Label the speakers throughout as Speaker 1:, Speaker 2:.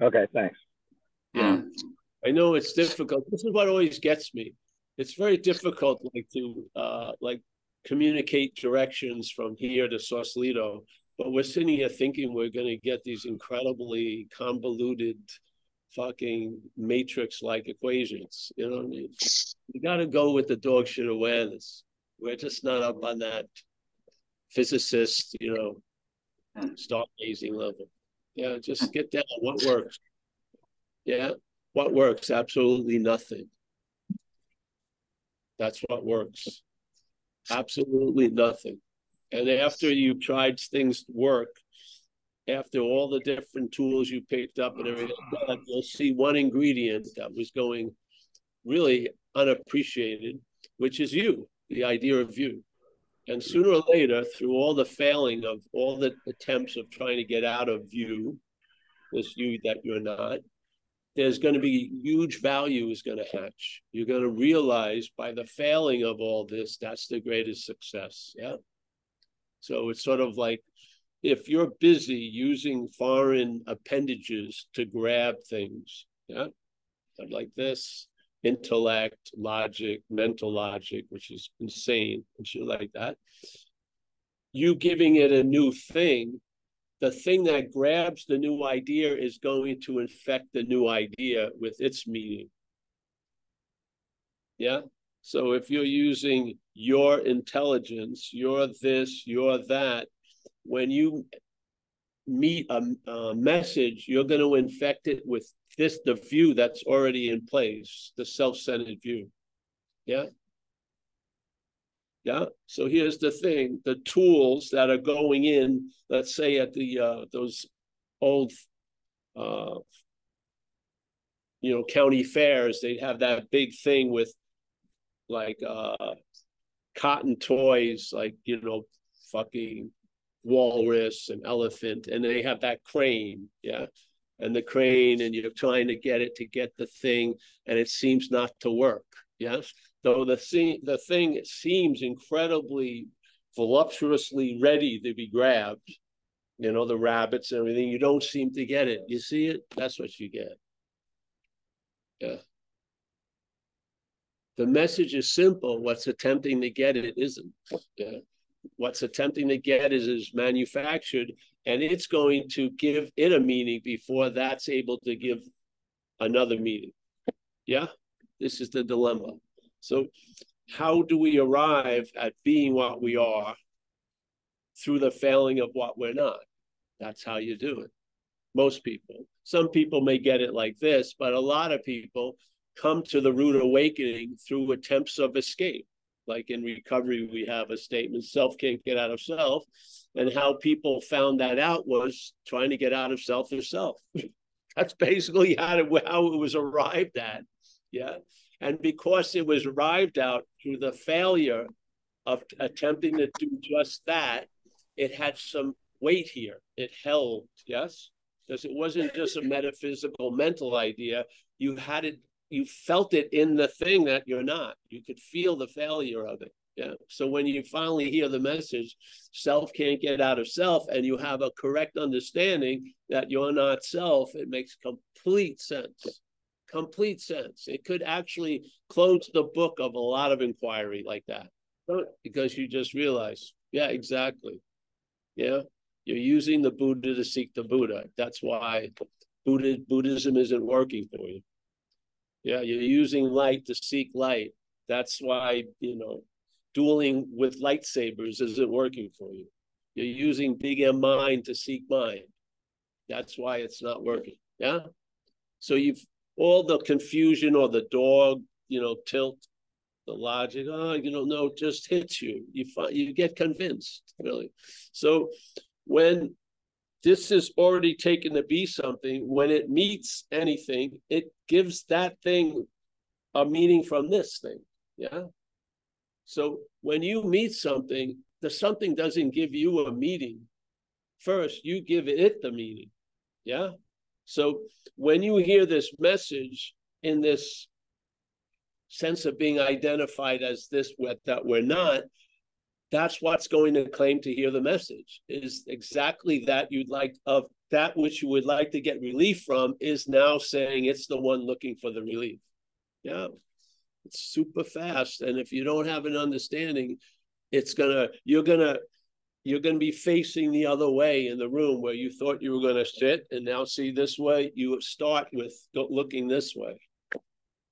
Speaker 1: Okay, thanks.
Speaker 2: Yeah. I know it's difficult. This is what always gets me. It's very difficult like to uh like communicate directions from here to Sausalito, but we're sitting here thinking we're gonna get these incredibly convoluted fucking matrix like equations. You know what I mean? You gotta go with the dog shit awareness. We're just not up on that physicist, you know, stargazing level. Yeah, just get down what works. Yeah, what works? Absolutely nothing. That's what works. Absolutely nothing. And after you've tried things work, after all the different tools you picked up and everything, you'll see one ingredient that was going really unappreciated, which is you, the idea of you. And sooner or later, through all the failing of all the attempts of trying to get out of you, this you that you're not, there's going to be huge value is going to hatch. You're going to realize by the failing of all this, that's the greatest success. Yeah. So it's sort of like if you're busy using foreign appendages to grab things, yeah, like this, intellect, logic, mental logic, which is insane and shit like that. You giving it a new thing, the thing that grabs the new idea is going to infect the new idea with its meaning. Yeah. So if you're using your intelligence, you're this, you're that, when you meet a, a message, you're going to infect it with this the view that's already in place, the self-centered view. Yeah. Yeah. So here's the thing: the tools that are going in, let's say at the uh, those old, uh, you know, county fairs, they'd have that big thing with like uh, cotton toys, like you know, fucking walrus and elephant, and they have that crane. Yeah. And the crane and you're trying to get it to get the thing and it seems not to work yes. Though the thing the thing seems incredibly voluptuously ready to be grabbed you know the rabbits and everything you don't seem to get it. You see it? That's what you get. Yeah. The message is simple. What's attempting to get it isn't. Yeah what's attempting to get is is manufactured and it's going to give it a meaning before that's able to give another meaning. Yeah? This is the dilemma. So how do we arrive at being what we are through the failing of what we're not? That's how you do it. Most people. Some people may get it like this but a lot of people come to the root awakening through attempts of escape like in recovery, we have a statement self can't get out of self. And how people found that out was trying to get out of self self. That's basically how how it was arrived at. Yeah. And because it was arrived out through the failure of attempting to do just that, it had some weight here. It held, yes? Because it wasn't just a metaphysical mental idea. You had it you felt it in the thing that you're not. You could feel the failure of it. Yeah. So when you finally hear the message, self can't get out of self, and you have a correct understanding that you're not self, it makes complete sense. Complete sense. It could actually close the book of a lot of inquiry like that because you just realize, yeah, exactly. Yeah. You're using the Buddha to seek the Buddha. That's why Buddha, Buddhism isn't working for you. Yeah, you're using light to seek light. That's why, you know, dueling with lightsabers isn't working for you. You're using big M mind to seek mind. That's why it's not working. Yeah. So you've all the confusion or the dog, you know, tilt, the logic, oh, you don't know, just hits you. You find you get convinced, really. So when this is already taken to be something. When it meets anything, it gives that thing a meaning from this thing. Yeah. So when you meet something, the something doesn't give you a meaning. First, you give it the meaning. Yeah. So when you hear this message in this sense of being identified as this, what that we're not, that's what's going to claim to hear the message is exactly that you'd like of that which you would like to get relief from is now saying it's the one looking for the relief. Yeah it's super fast. And if you don't have an understanding it's gonna you're gonna you're to be facing the other way in the room where you thought you were to sit and now see this way you start with looking this way.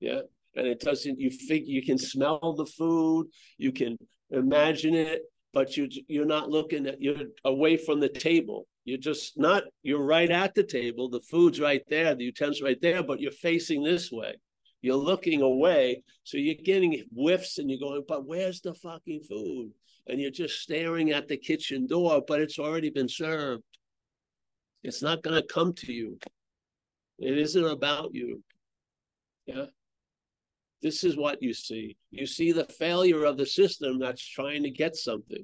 Speaker 2: Yeah and it doesn't you think you can smell the food you can imagine it but you you're not looking at you're away from the table. You're just not you're right at the table. The food's right there the utensils right there but you're facing this way. You're looking away so you're getting whiffs and you're going but where's the fucking food? And you're just staring at the kitchen door but it's already been served. It's not going to come to you. It isn't about you. Yeah this is what you see. You see the failure of the system that's trying to get something.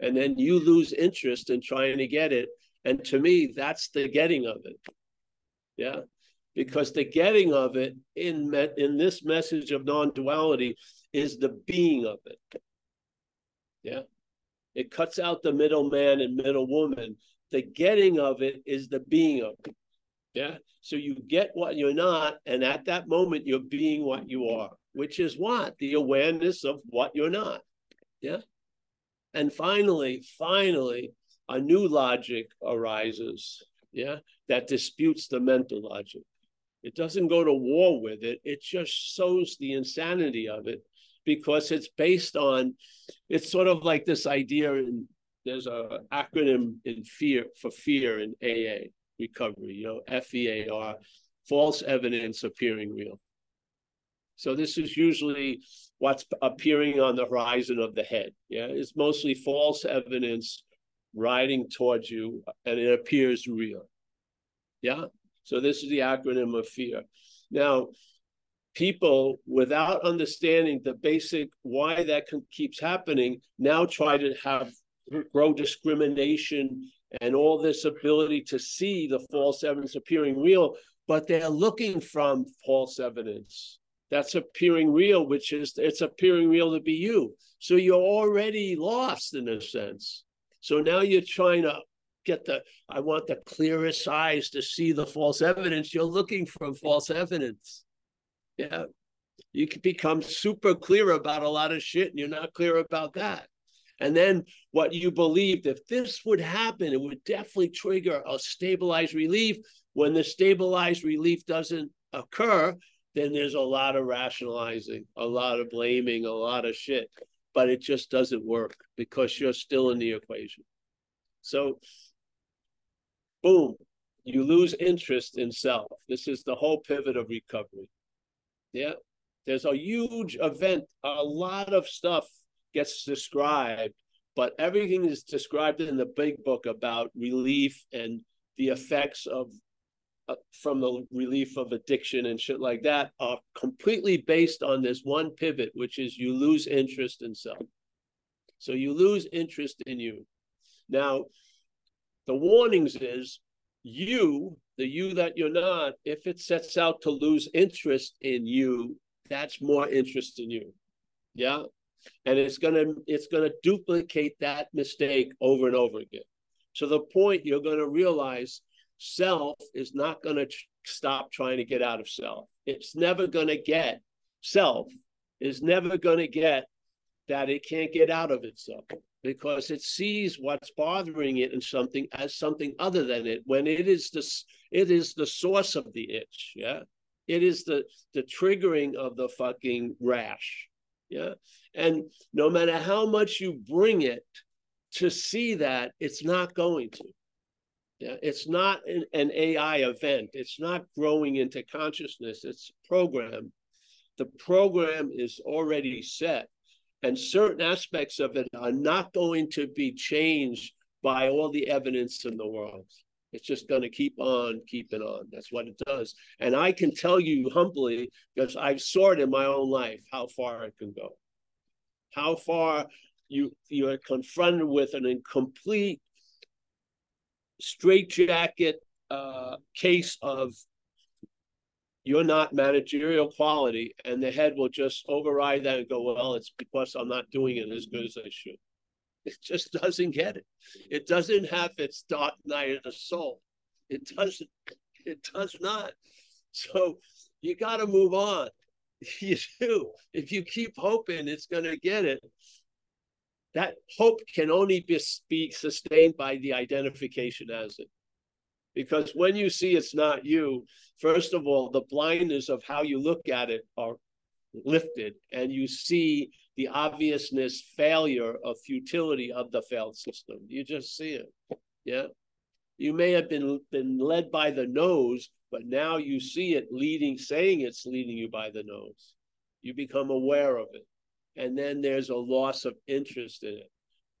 Speaker 2: And then you lose interest in trying to get it. And to me, that's the getting of it. Yeah. Because the getting of it in, in this message of non duality is the being of it. Yeah. It cuts out the middleman and middle woman. The getting of it is the being of it. Yeah. So you get what you're not, and at that moment, you're being what you are, which is what? The awareness of what you're not. Yeah. And finally, finally, a new logic arises. Yeah. That disputes the mental logic. It doesn't go to war with it, it just shows the insanity of it because it's based on, it's sort of like this idea in there's a acronym in fear for fear in AA recovery, you know, FEAR, false evidence appearing real. So this is usually what's appearing on the horizon of the head. Yeah, it's mostly false evidence riding towards you, and it appears real. Yeah, so this is the acronym of fear. Now, people without understanding the basic why that keeps happening now try to have grow discrimination and all this ability to see the false evidence appearing real, but they're looking from false evidence that's appearing real, which is it's appearing real to be you. So you're already lost in a sense. So now you're trying to get the I want the clearest eyes to see the false evidence. You're looking from false evidence. Yeah. You can become super clear about a lot of shit and you're not clear about that. And then what you believed, if this would happen, it would definitely trigger a stabilized relief. When the stabilized relief doesn't occur, then there's a lot of rationalizing, a lot of blaming, a lot of shit. But it just doesn't work because you're still in the equation. So, boom, you lose interest in self. This is the whole pivot of recovery. Yeah. There's a huge event, a lot of stuff gets described, but everything is described in the big book about relief and the effects of uh, from the relief of addiction and shit like that are completely based on this one pivot, which is you lose interest in self. So you lose interest in you. Now, the warnings is you, the you that you're not, if it sets out to lose interest in you, that's more interest in you. Yeah and it's gonna it's gonna duplicate that mistake over and over again. To the point you're gonna realize self is not gonna stop trying to get out of self. It's never gonna get self is never gonna get that it can't get out of itself because it sees what's bothering it in something as something other than it when it is this it is the source of the itch yeah it is the the triggering of the fucking rash yeah. And no matter how much you bring it to see that, it's not going to. Yeah. It's not an, an AI event. It's not growing into consciousness. It's program. The program is already set. And certain aspects of it are not going to be changed by all the evidence in the world. It's just going to keep on keeping on. That's what it does. And I can tell you humbly, because I've saw it in my own life, how far it can go. How far you you are confronted with an incomplete straitjacket uh, case of you're not managerial quality, and the head will just override that and go, well, it's because I'm not doing it as good as I should. It just doesn't get it. It doesn't have its dark night of the soul. It doesn't. It does not. So you got to move on. You do. If you keep hoping it's going to get it, that hope can only be, be sustained by the identification as it. Because when you see it's not you, first of all, the blindness of how you look at it are lifted, and you see the obviousness failure of futility of the failed system. You just see it. Yeah. You may have been been led by the nose, but now you see it leading, saying it's leading you by the nose. You become aware of it. And then there's a loss of interest in it.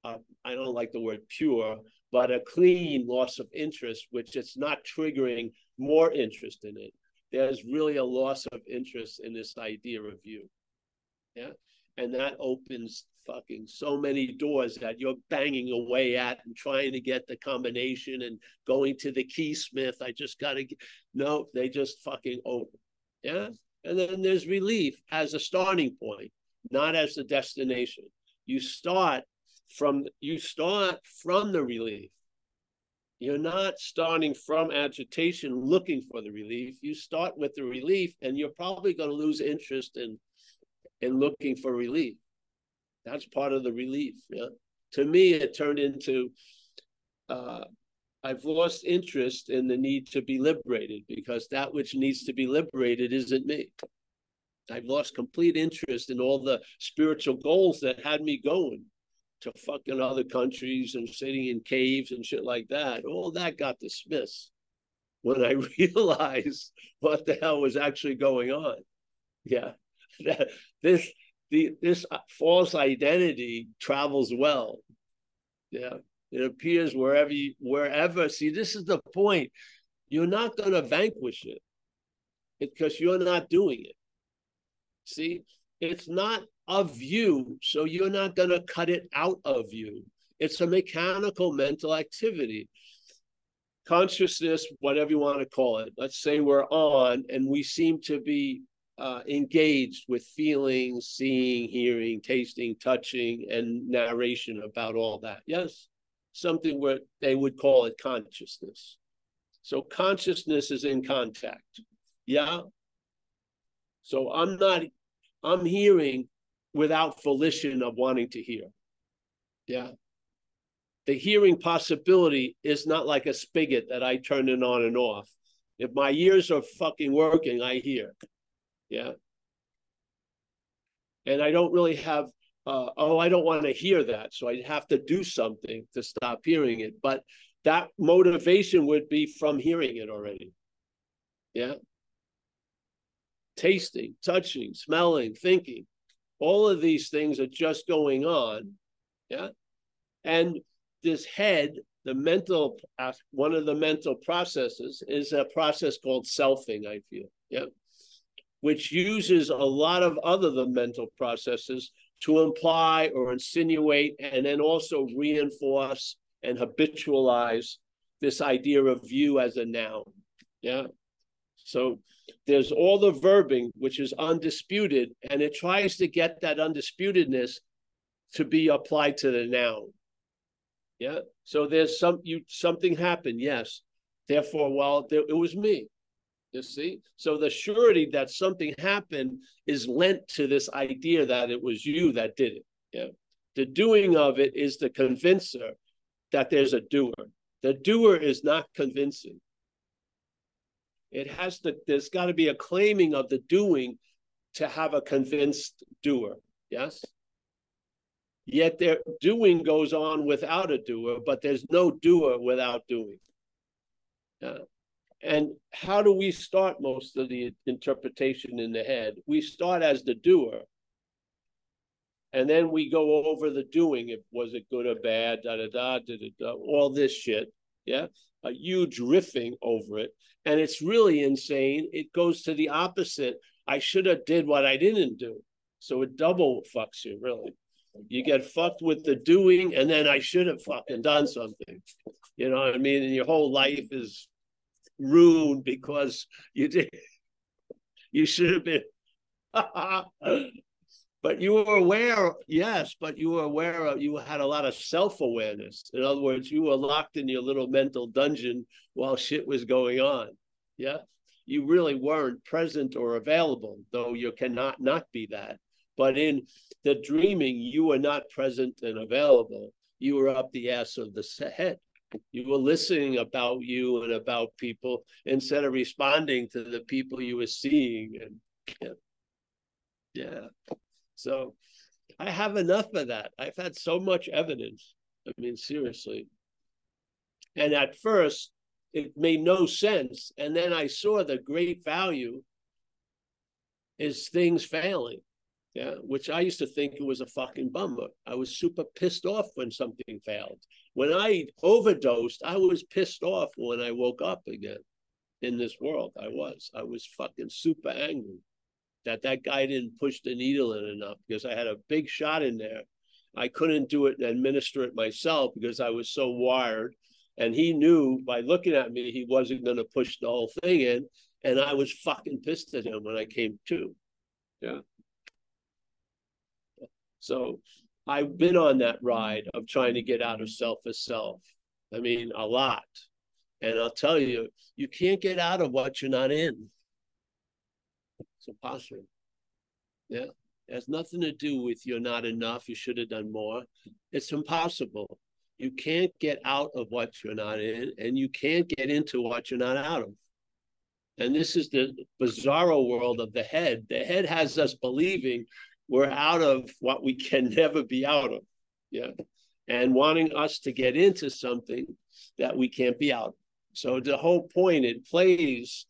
Speaker 2: Uh, I don't like the word pure, but a clean loss of interest, which it's not triggering more interest in it. There's really a loss of interest in this idea of you. Yeah and that opens fucking so many doors that you're banging away at and trying to get the combination and going to the keysmith. I just got to get... no, they just fucking open. Yeah. And then there's relief as a starting point, not as the destination. You start from you start from the relief. You're not starting from agitation looking for the relief. You start with the relief, and you're probably going to lose interest in and looking for relief. That's part of the relief. Yeah. To me, it turned into uh, I've lost interest in the need to be liberated because that which needs to be liberated isn't me. I've lost complete interest in all the spiritual goals that had me going to fucking other countries and sitting in caves and shit like that. All that got dismissed when I realized what the hell was actually going on. Yeah. this the this false identity travels well. Yeah, it appears wherever you, wherever. See, this is the point. You're not going to vanquish it because you're not doing it. See, it's not of you, so you're not going to cut it out of you. It's a mechanical mental activity. Consciousness, whatever you want to call it. Let's say we're on and we seem to be uh, engaged with feeling, seeing, hearing, tasting, touching, and narration about all that. Yes, something where they would call it consciousness. So consciousness is in contact. Yeah. So I'm not, I'm hearing without volition of wanting to hear. Yeah. The hearing possibility is not like a spigot that I turn it on and off. If my ears are fucking working, I hear. Yeah. And I don't really have, uh, oh, I don't want to hear that. So I have to do something to stop hearing it. But that motivation would be from hearing it already. Yeah. Tasting, touching, smelling, thinking. All of these things are just going on. Yeah. And this head, the mental, one of the mental processes is a process called selfing, I feel. Yeah which uses a lot of other mental processes to imply or insinuate and then also reinforce and habitualize this idea of you as a noun. Yeah. So there's all the verbing, which is undisputed, and it tries to get that undisputedness to be applied to the noun. Yeah. So there's some you something happened, yes. Therefore, well, there, it was me. You see? So the surety that something happened is lent to this idea that it was you that did it. Yeah. The doing of it is the convincer that there's a doer. The doer is not convincing. It has to, there's got to be a claiming of the doing to have a convinced doer. Yes? Yet their doing goes on without a doer, but there's no doer without doing. Yeah. And how do we start most of the interpretation in the head? We start as the doer. And then we go over the doing. If was it good or bad, da da da da da, da all this shit. Yeah. A huge riffing over it. And it's really insane. It goes to the opposite. I should have did what I didn't do. So it double fucks you, really. You get fucked with the doing, and then I should have fucking done something. You know what I mean? And your whole life is ruined because you did you should have been but you were aware, yes, but you were aware of, you had a lot of self awareness. In other words, you were locked in your little mental dungeon while shit was going on. Yeah. You really weren't present or available, though you cannot not be that. But in the dreaming, you were not present and available. You were up the ass of the head. You were listening about you and about people instead of responding to the people you were seeing. And yeah. yeah. So I have enough of that. I've had so much evidence. I mean, seriously. And at first, it made no sense. And then I saw the great value is things failing. Yeah, which I used to think it was a fucking bummer. I was super pissed off when something failed. When I overdosed, I was pissed off when I woke up again in this world. I was. I was fucking super angry that that guy didn't push the needle in enough because I had a big shot in there. I couldn't do it and administer it myself because I was so wired. And he knew by looking at me, he wasn't going to push the whole thing in. And I was fucking pissed at him when I came to. Yeah. So I've been on that ride of trying to get out of self as self. I mean, a lot. And I'll tell you, you can't get out of what you're not in. It's impossible. Yeah. It has nothing to do with you're not enough, you should have done more. It's impossible. You can't get out of what you're not in, and you can't get into what you're not out of. And this is the bizarro world of the head. The head has us believing we're out of what we can never be out of. Yeah. And wanting us to get into something that we can't be out. Of. So the whole point, it plays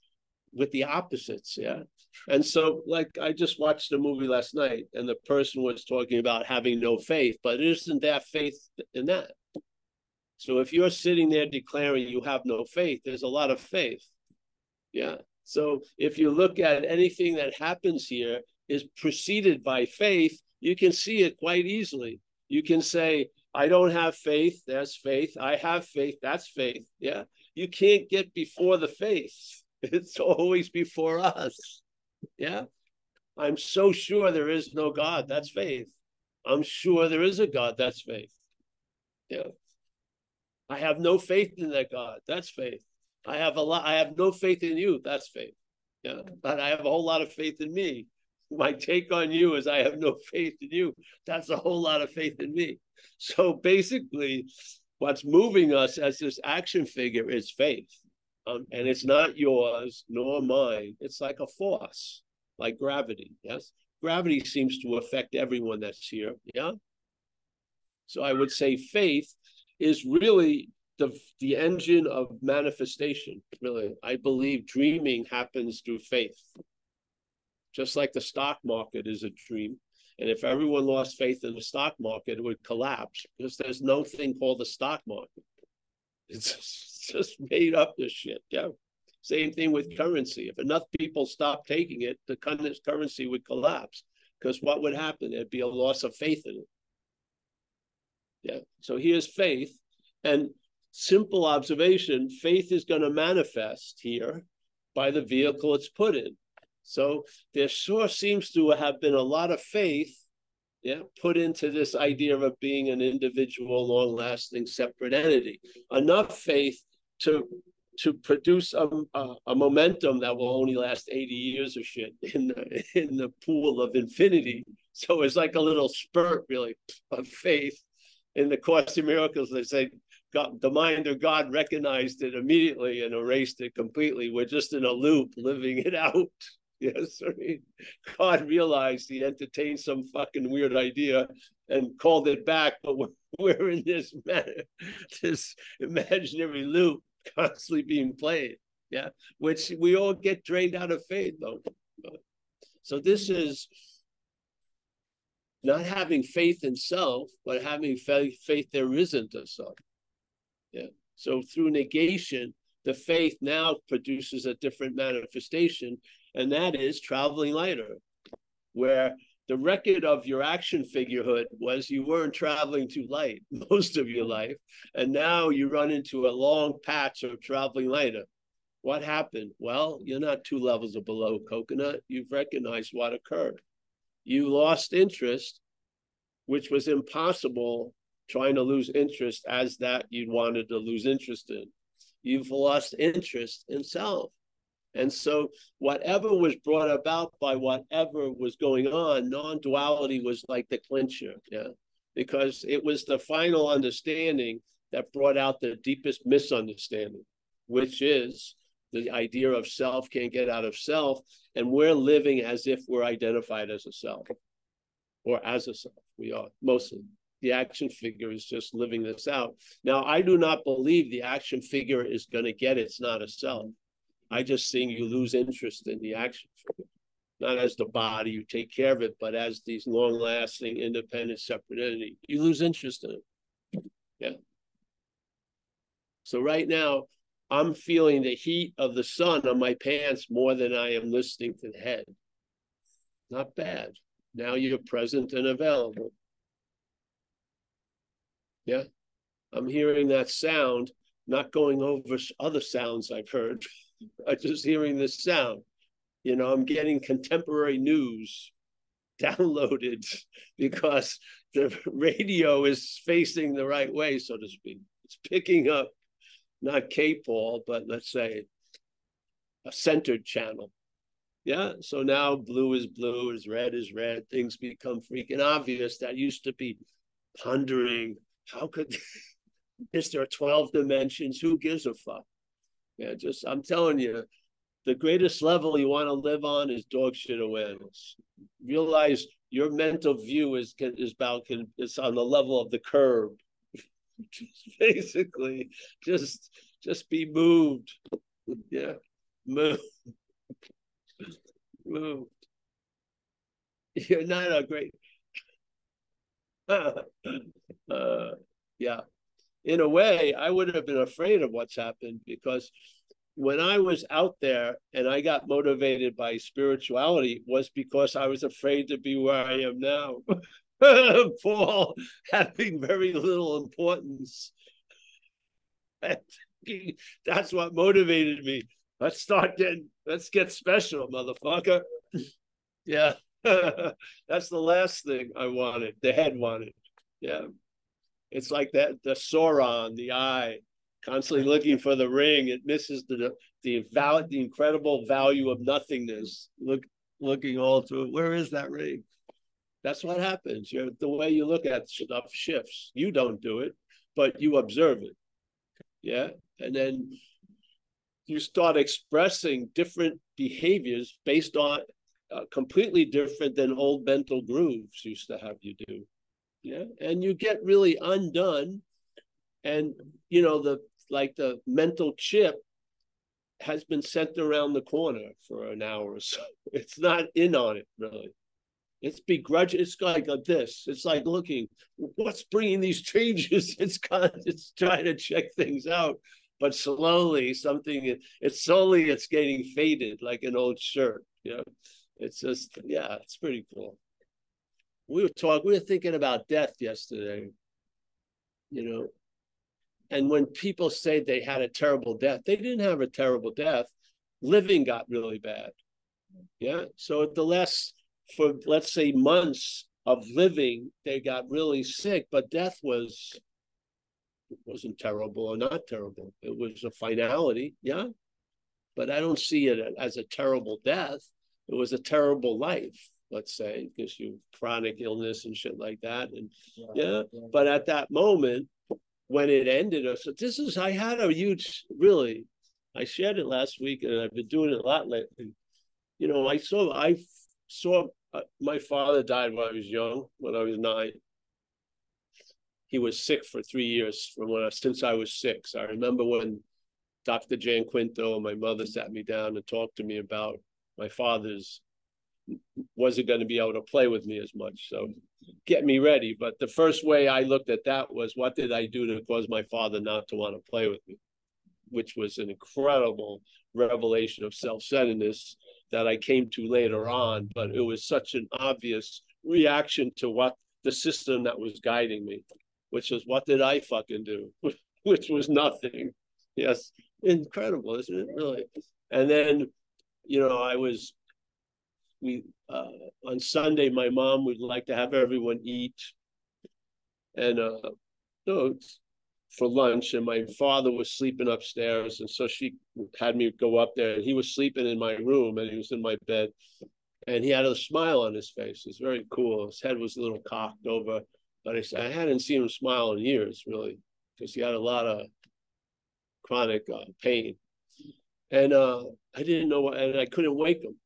Speaker 2: with the opposites. Yeah. And so, like, I just watched a movie last night, and the person was talking about having no faith, but isn't that faith in that? So, if you're sitting there declaring you have no faith, there's a lot of faith. Yeah. So, if you look at anything that happens here is preceded by faith, you can see it quite easily. You can say, I don't have faith, that's faith. I have faith, that's faith. Yeah. You can't get before the faith, it's always before us. Yeah. I'm so sure there is no God. That's faith. I'm sure there is a God. That's faith. Yeah. I have no faith in that God. That's faith. I have a lot. I have no faith in you. That's faith. Yeah. But I have a whole lot of faith in me. My take on you is I have no faith in you. That's a whole lot of faith in me. So basically, what's moving us as this action figure is faith. Um, and it's not yours nor mine. It's like a force, like gravity. Yes, gravity seems to affect everyone that's here. Yeah. So I would say faith is really the the engine of manifestation. Really, I believe dreaming happens through faith. Just like the stock market is a dream. And if everyone lost faith in the stock market, it would collapse because there's no thing called the stock market. It's just made up this shit. Yeah. Same thing with currency. If enough people stop taking it, the currency would collapse. Because what would happen? There'd be a loss of faith in it. Yeah. So here's faith. And simple observation faith is going to manifest here by the vehicle it's put in. So there sure seems to have been a lot of faith yeah, put into this idea of being an individual, long-lasting, separate entity. Enough faith to to produce a, a, a, momentum that will only last 80 years or shit in the in the pool of infinity. So it's like a little spurt, really, of faith. In the Course in Miracles, they say God, the mind of God recognized it immediately and erased it completely. We're just in a loop, living it out. Yes, I mean, God realized he entertained some fucking weird idea and called it back, but we're, we're in this man, this imaginary loop constantly being played. Yeah, which we all get drained out of faith though. So this is not having faith in self, but having faith, faith there isn't a self. Yeah. So through negation, the faith now produces a different manifestation and that is traveling lighter, where the record of your action figurehood was you weren't traveling too light most of your life, and now you run into a long patch of traveling lighter. What happened? Well, you're not two levels of below coconut. You've recognized what occurred. You lost interest, which was impossible trying to lose interest as that you wanted to lose interest in. You've lost interest in self. And so, whatever was brought about by whatever was going on, non duality was like the clincher. Yeah. Because it was the final understanding that brought out the deepest misunderstanding, which is the idea of self can't get out of self. And we're living as if we're identified as a self or as a self. We are mostly. The action figure is just living this out. Now, I do not believe the action figure is going to get it's not a self. I just think you lose interest in the action not as the body, you take care of it, but as these long lasting, independent, separate entity. You lose interest in it. Yeah. So right now, I'm feeling the heat of the sun on my pants more than I am listening to the head. Not bad. Now you're present and available. Yeah. I'm hearing that sound, not going over other sounds I've heard. I'm just hearing this sound. You know, I'm getting contemporary news downloaded because the radio is facing the right way, so to speak. It's picking up not K-Paul, but let's say a centered channel. Yeah. So now blue is blue, is red is red. Things become freaking obvious. That used to be pondering. How could is there 12 dimensions? Who gives a fuck? Yeah, just I'm telling you, the greatest level you want to live on is dog shit awareness. Realize your mental view is is about is on the level of the curb just basically just just be moved. Yeah. Move. move. You're not a great uh, yeah. In a way, I would have been afraid of what's happened because when I was out there and I got motivated by spirituality was because I was afraid to be where I am now. Paul having very little importance. That's what motivated me. Let's start getting, let's get special, motherfucker. yeah. That's the last thing I wanted. The head wanted. Yeah. It's like that the Sauron, the eye, constantly looking for the ring. It misses the the the incredible value of nothingness. Look, looking all through. Where is that ring? That's what happens. You're, the way you look at stuff shifts. You don't do it, but you observe it. Yeah. And then you start expressing different behaviors based on uh, completely different than old mental grooves used to have you do. Yeah. And you get really undone. And, you know, the like the mental chip has been sent around the corner for an hour or so. It's not in on it, really. It's begrudging. It's like this. It's like looking, what's bringing these changes? It's kind of, it's trying to check things out, but slowly something. It's slowly it's getting faded like an old shirt. You know, it's just yeah, it's pretty cool. We were talking. We were thinking about death yesterday. You know, and when people say they had a terrible death, they didn't have a terrible death. Living got really bad. Yeah. So at the last for let's say months of living, they got really sick, but death was wasn't terrible or not terrible. It was a finality, yeah. But I don't see it as a terrible death. It was a terrible life, let's say, because you chronic illness and shit like that. And yeah, yeah. yeah. But at that moment, when it ended, I said, this is I had a huge really I shared it last week and I've been doing it a lot lately. You know, I saw I saw uh, my father died when I was young, when I was nine. He was sick for three years from when I, since I was six. I remember when Dr. Jan Quinto and my mother sat me down and talked to me about my father's wasn't going to be able to play with me as much. So get me ready. But the first way I looked at that was what did I do to cause my father not to want to play with me? Which was an incredible revelation of self-centeredness that I came to later on, but it was such an obvious reaction to what the system that was guiding me, which was what did I fucking do? which was nothing. Yes, incredible, isn't it? Really. And then, you know, I was we uh, on Sunday, my mom would like to have everyone eat, and uh, no, for lunch. And my father was sleeping upstairs, and so she had me go up there. And he was sleeping in my room, and he was in my bed, and he had a smile on his face. It was very cool. His head was a little cocked over, but I, I hadn't seen him smile in years, really, because he had a lot of chronic uh, pain. And uh, I didn't know, and I couldn't wake him.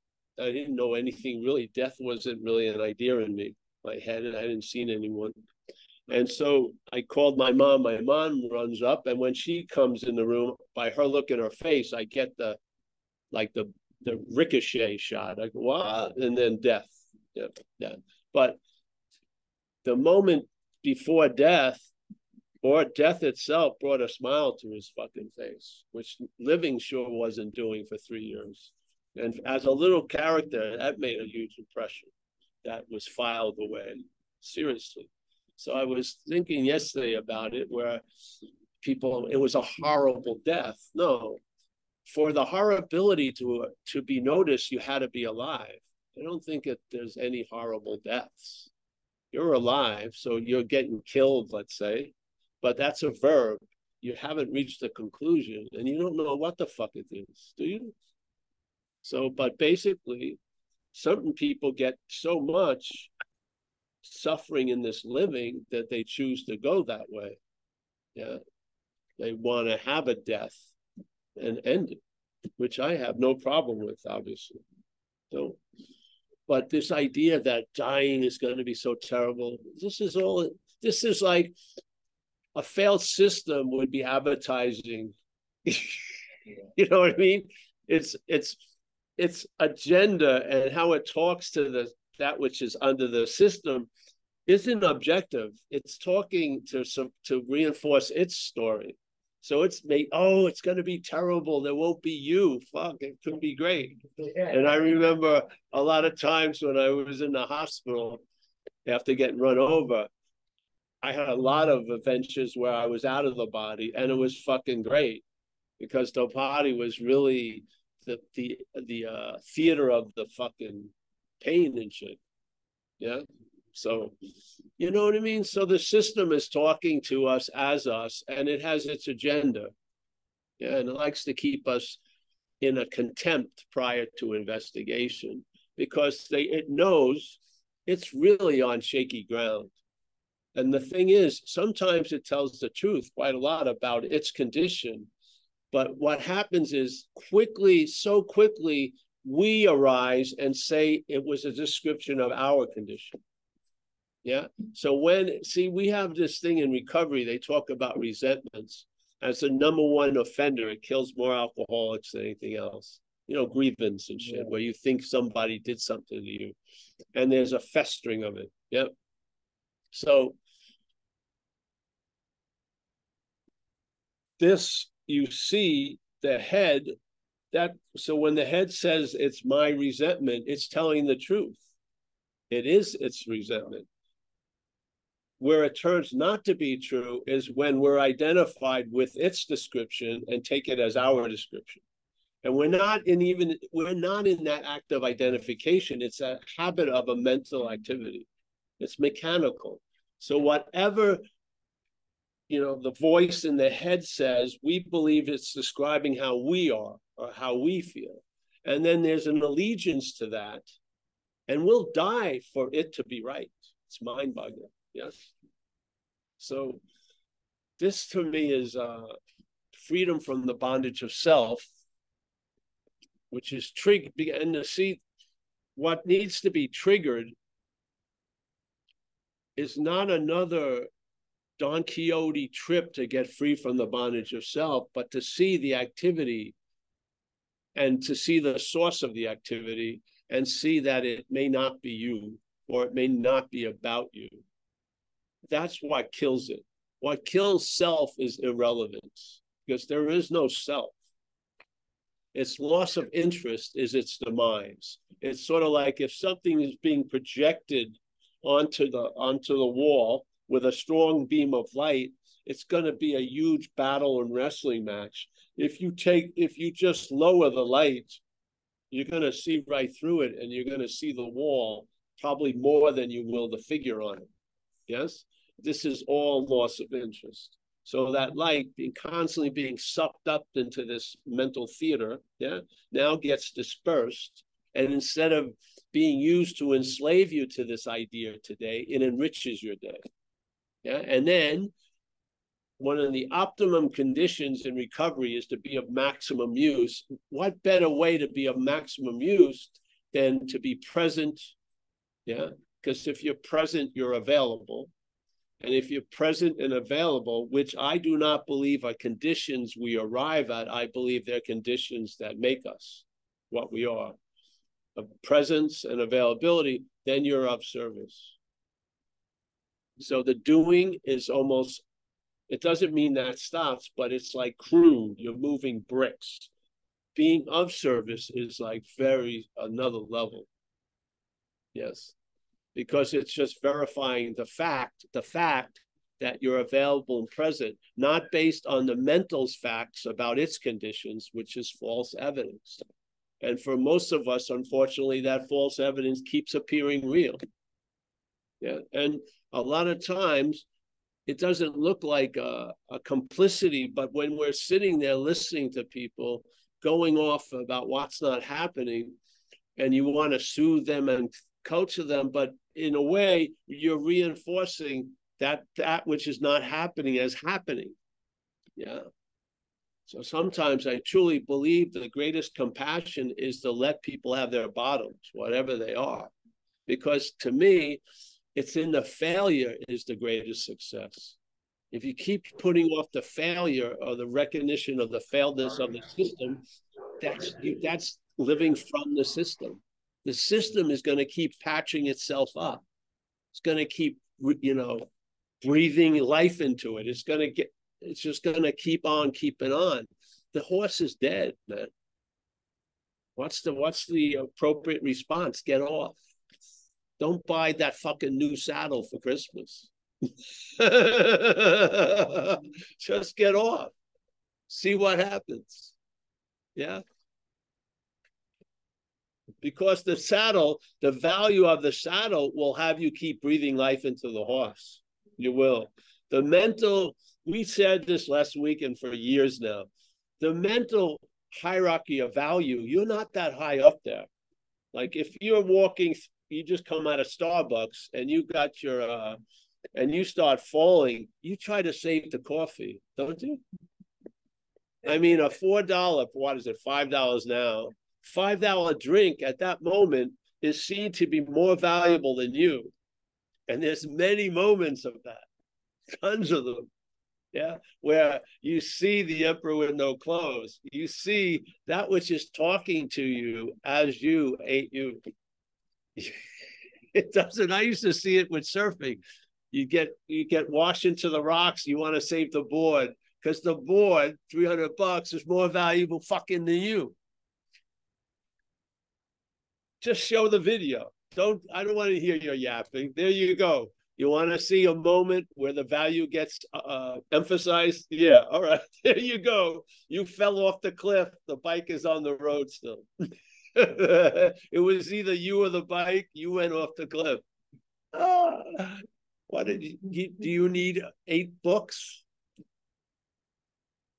Speaker 2: I didn't know anything really. Death wasn't really an idea in me. My head, and I hadn't seen anyone. And so I called my mom. My mom runs up, and when she comes in the room, by her look in her face, I get the like the the ricochet shot. I go, what? And then death. Yeah, yeah. But the moment before death, or death itself, brought a smile to his fucking face, which living sure wasn't doing for three years. And as a little character, that made a huge impression. That was filed away, seriously. So I was thinking yesterday about it, where people, it was a horrible death. No, for the horribility to to be noticed, you had to be alive. I don't think that there's any horrible deaths. You're alive, so you're getting killed, let's say, but that's a verb. You haven't reached the conclusion, and you don't know what the fuck it is, do you? So, but basically, certain people get so much suffering in this living that they choose to go that way. Yeah. They want to have a death and end it, which I have no problem with, obviously. So, but this idea that dying is going to be so terrible, this is all, this is like a failed system would be advertising. you know what I mean? It's, it's, its agenda and how it talks to the that which is under the system isn't objective. It's talking to to reinforce its story. So it's made, oh, it's going to be terrible. There won't be you. Fuck, it could be great. And I remember a lot of times when I was in the hospital after getting run over, I had a lot of adventures where I was out of the body and it was fucking great because the body was really the the the uh, theater of the fucking pain and shit. Yeah. So, you know what I mean? So the system is talking to us as us, and it has its agenda. Yeah, and it likes to keep us in a contempt prior to investigation because they it knows it's really on shaky ground. And the thing is, sometimes it tells the truth quite a lot about its condition but what happens is quickly, so quickly, we arise and say it was a description of our condition. Yeah. So when see, we have this thing in recovery, they talk about resentments as the number one offender. It kills more alcoholics than anything else. You know, grievance and shit, yeah. where you think somebody did something to you, and there's a festering of it. Yep. So this you see the head that so when the head says it's my resentment it's telling the truth. It is its resentment. Where it turns not to be true is when we're identified with its description and take it as our description. And we're not in even we're not in that act of identification. It's a habit of a mental activity. It's mechanical. So whatever you know, the voice in the head says, we believe it's describing how we are or how we feel. And then there's an allegiance to that. And we'll die for it to be right. It's mind boggling. Yes. So this to me is uh, freedom from the bondage of self, which is triggered. And to see what needs to be triggered is not another Don Quixote trip to get free from the bondage of self, but to see the activity and to see the source of the activity and see that it may not be you or it may not be about you. That's what kills it. What kills self is irrelevance because there is no self. Its loss of interest is its demise. It's sort of like if something is being projected onto the onto the wall with a strong beam of light, it's going to be a huge battle and wrestling match. If you take, if you just lower the light, you're going to see right through it and you're going to see the wall probably more than you will the figure on it. Yes? This is all loss of interest. So that light being constantly being sucked up into this mental theater, yeah, now gets dispersed. And instead of being used to enslave you to this idea today, it enriches your day. Yeah. And then one of the optimum conditions in recovery is to be of maximum use. What better way to be of maximum use than to be present? Yeah. Because if you're present, you're available. And if you're present and available, which I do not believe are conditions we arrive at, I believe they're conditions that make us what we are. Of presence and availability, then you're of service. So the doing is almost it doesn't mean that stops, but it's like crude. You're moving bricks. Being of service is like very another level. Yes. Because it's just verifying the fact, the fact that you're available and present, not based on the mental's facts about its conditions, which is false evidence. And for most of us, unfortunately, that false evidence keeps appearing real. Yeah. And a lot of times it doesn't look like a, a, complicity, but when we're sitting there listening to people going off about what's not happening, and you want to soothe them and coach them, but in a way, you're reinforcing that that which is not happening as happening. Yeah. So sometimes I truly believe the greatest compassion is to let people have their bottoms, whatever they are. Because to me, it's in the failure is the greatest success. If you keep putting off the failure or the recognition of the failedness of the system, that's that's living from the system. The system is going to keep patching itself up. It's going to keep, you know, breathing life into it. It's going to get. It's just going to keep on keeping on. The horse is dead, man. What's the what's the appropriate response? Get off. Don't buy that fucking new saddle for Christmas. Just get off. See what happens. Yeah. Because the saddle, the value of the saddle will have you keep breathing life into the horse. You will. The mental, we said this last week and for years now, the mental hierarchy of value, you're not that high up there. Like if you're walking you just come out of Starbucks and you got your uh and you start falling, you try to save the coffee, don't you? I mean, a four dollar, what is it, five dollars now? Five dollar drink at that moment is seen to be more valuable than you. And there's many moments of that, tons of them. Yeah, where you see the emperor with no clothes, you see that which is talking to you as you ate you. it doesn't. I used to see it with surfing. You get you get washed into the rocks. You want to save the board because the board, three hundred bucks, is more valuable fucking than you. Just show the video. Don't. I don't want to hear your yapping. There you go. You want to see a moment where the value gets uh, emphasized? Yeah. All right. There you go. You fell off the cliff. The bike is on the road still. it was either you or the bike. You went off the cliff. Ah, what did you, do you need eight books?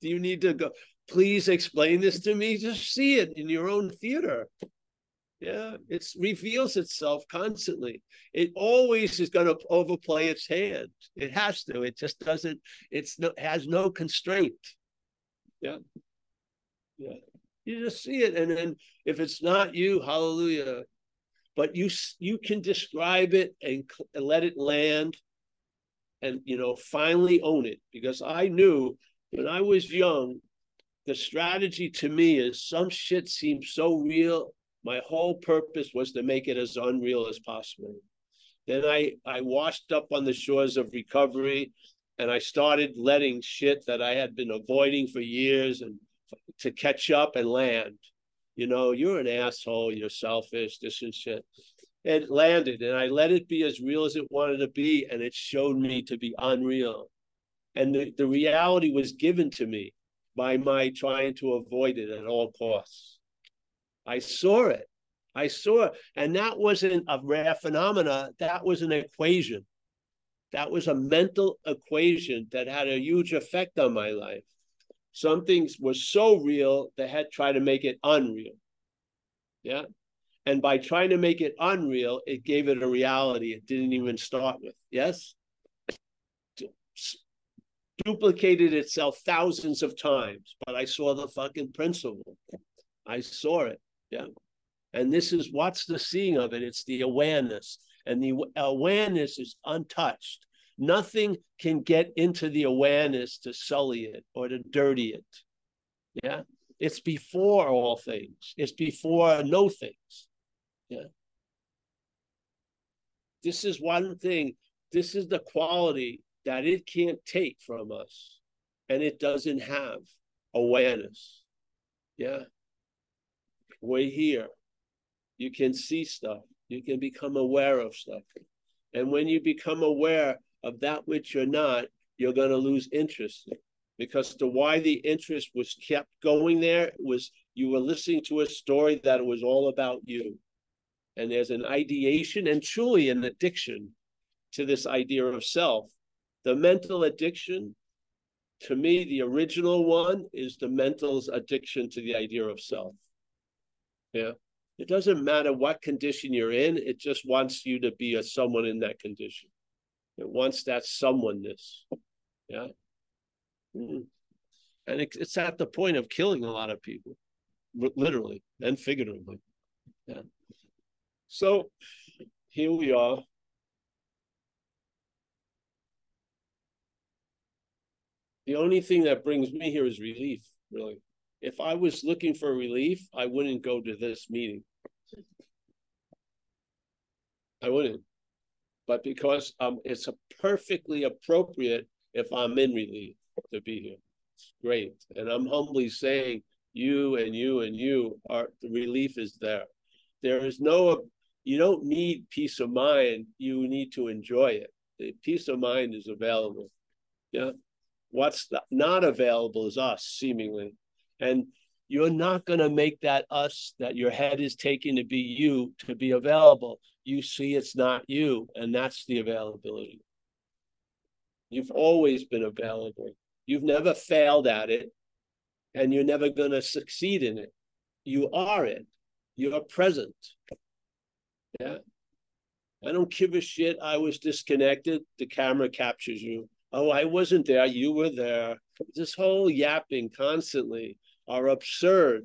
Speaker 2: Do you need to go? Please explain this to me. Just see it in your own theater. Yeah, it reveals itself constantly. It always is going to overplay its hand. It has to. It just doesn't. It's no has no constraint. Yeah, yeah. You just see it, and then if it's not you, hallelujah. But you you can describe it and, and let it land, and you know finally own it. Because I knew when I was young, the strategy to me is some shit seems so real. My whole purpose was to make it as unreal as possible. Then I I washed up on the shores of recovery, and I started letting shit that I had been avoiding for years and to catch up and land. You know, you're an asshole, you're selfish, this and shit. It landed and I let it be as real as it wanted to be, and it showed me to be unreal. And the, the reality was given to me by my trying to avoid it at all costs. I saw it. I saw it. And that wasn't a rare phenomena. That was an equation. That was a mental equation that had a huge effect on my life. Some things were so real, they had tried to make it unreal. Yeah. And by trying to make it unreal, it gave it a reality it didn't even start with. Yes? Duplicated itself thousands of times, but I saw the fucking principle. I saw it. Yeah. And this is what's the seeing of it? It's the awareness. And the awareness is untouched. Nothing can get into the awareness to sully it or to dirty it. Yeah. It's before all things, it's before no things. Yeah. This is one thing, this is the quality that it can't take from us. And it doesn't have awareness. Yeah. We're here. You can see stuff. You can become aware of stuff. And when you become aware of that which you're not, you're going to lose interest because the why the interest was kept going there was you were listening to a story that was all about you. And there's an ideation and truly an addiction to this idea of self. The mental addiction, to me, the original one is the mental's addiction to the idea of self. Yeah. It doesn't matter what condition you're in, it just wants you to be a someone in that condition. It wants that someoneness. Yeah. Mm-hmm. And it, it's at the point of killing a lot of people, literally and figuratively. Yeah. So here we are. The only thing that brings me here is relief, really. If I was looking for relief, I wouldn't go to this meeting. I wouldn't but because um, it's perfectly appropriate if I'm in relief to be here. Great. And I'm humbly saying you and you and you are the relief is there. There is no you don't need peace of mind, you need to enjoy it. The peace of mind is available. Yeah. What's not available is us, seemingly. And you're not going to make that us that your head is taking to be you to be available. You see it's not you, and that's the availability. You've always been available. You've never failed at it, and you're never going to succeed in it. You are it. You're present. Yeah. I don't give a shit. I was disconnected. The camera captures you. Oh, I wasn't there. You were there. This whole yapping constantly are absurd,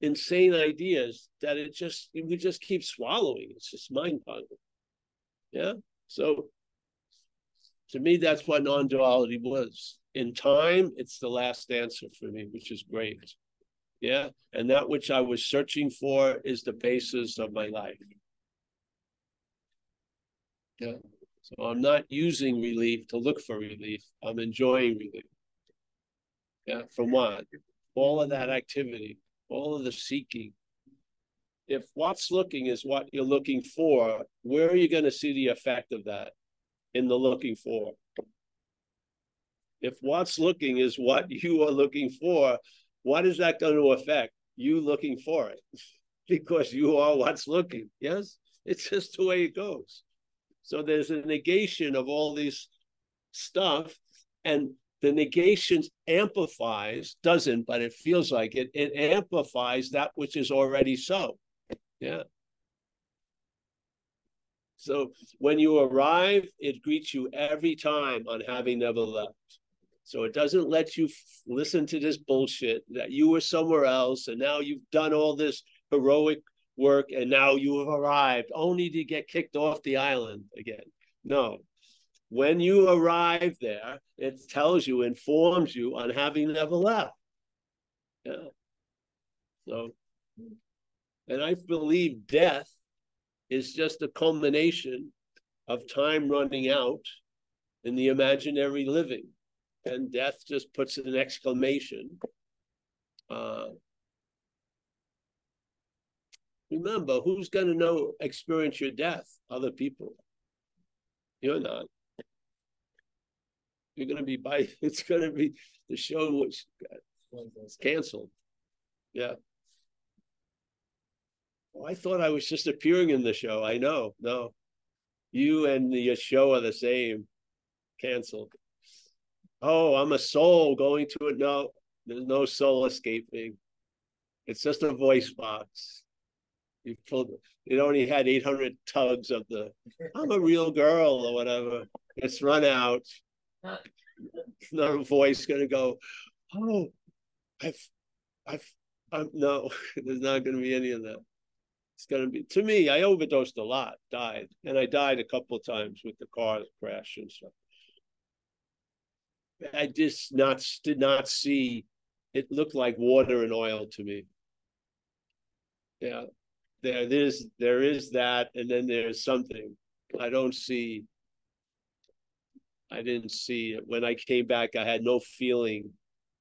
Speaker 2: insane ideas that it just we just keep swallowing. It's just mind boggling. Yeah. So to me, that's what non-duality was. In time, it's the last answer for me, which is great. Yeah. And that which I was searching for is the basis of my life. Yeah. So I'm not using relief to look for relief. I'm enjoying relief. Yeah. From what? All of that activity, all of the seeking. If what's looking is what you're looking for, where are you going to see the effect of that in the looking for? If what's looking is what you are looking for, what is that going to affect? You looking for it because you are what's looking. Yes, it's just the way it goes. So there's a negation of all this stuff, and the negation amplifies, doesn't, but it feels like it, it amplifies that which is already so. Yeah. So when you arrive, it greets you every time on having never left. So it doesn't let you f- listen to this bullshit that you were somewhere else and now you've done all this heroic work and now you have arrived only to get kicked off the island again. No, when you arrive there, it tells you, informs you on having never left. Yeah. So, and I believe death is just a culmination of time running out in the imaginary living. And death just puts an exclamation. Uh, remember, who's going to know, experience your death? Other people. You're not you're going to be by it's going to be the show which it's canceled yeah Oh, I thought I was just appearing in the show. I know. No. You and the show are the same. Canceled. Oh, I'm a soul going to it. No, there's no soul escaping. It's just a voice box. You pulled it only had 800 tugs of the I'm a real girl or whatever. It's run out. No voice gonna go, oh, I've I've I'm no, there's not gonna be any of that. It's gonna be to me, I overdosed a lot, died, and I died a couple times with the car crash and stuff. I just not did not see it looked like water and oil to me. Yeah, there is there is that, and then there's something I don't see. I didn't see it when I came back. I had no feeling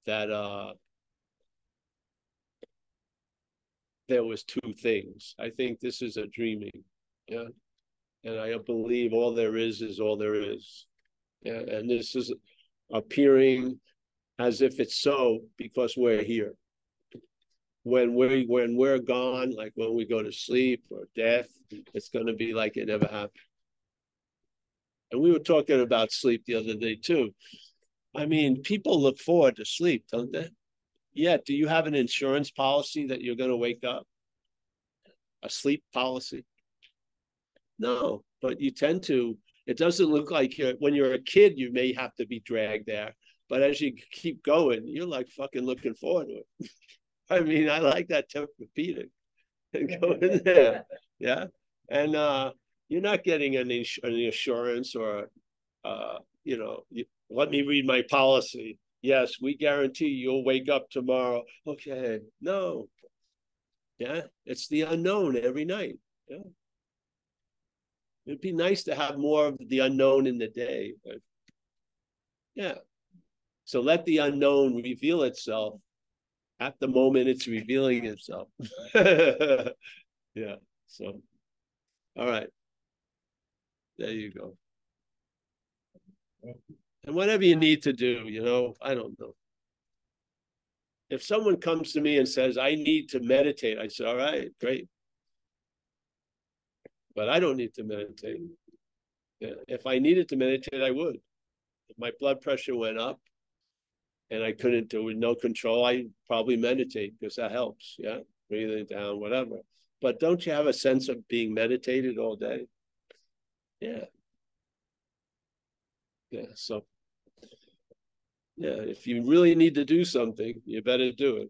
Speaker 2: that uh there was two things. I think this is a dreaming, yeah, and I believe all there is is all there is, yeah, and this is appearing as if it's so because we're here. When we when we're gone, like when we go to sleep or death, it's going to be like it never happened. And we were talking about sleep the other day too. I mean, people look forward to sleep, don't they? Yeah. Do you have an insurance policy that you're going to wake up? A sleep policy? No, but you tend to. It doesn't look like you're, when you're a kid, you may have to be dragged there. But as you keep going, you're like fucking looking forward to it. I mean, I like that Tempur-Pedic and go in there. Yeah. And uh, you're not getting an, ins- an insurance or, uh, you know, you, let me read my policy. Yes, we guarantee you'll wake up tomorrow. Okay. No. Yeah. It's the unknown every night. Yeah. It'd be nice to have more of the unknown in the day. But yeah. So let the unknown reveal itself at the moment it's revealing itself. yeah. So, all right. There you go. And whatever you need to do, you know, I don't know. If someone comes to me and says, I need to meditate, I say, all right, great. But I don't need to meditate. If I needed to meditate, I would. If my blood pressure went up, and I couldn't do with no control, I probably meditate because that helps. Yeah, breathing down, whatever. But don't you have a sense of being meditated all day? Yeah. Yeah. So, yeah, if you really need to do something, you better do it.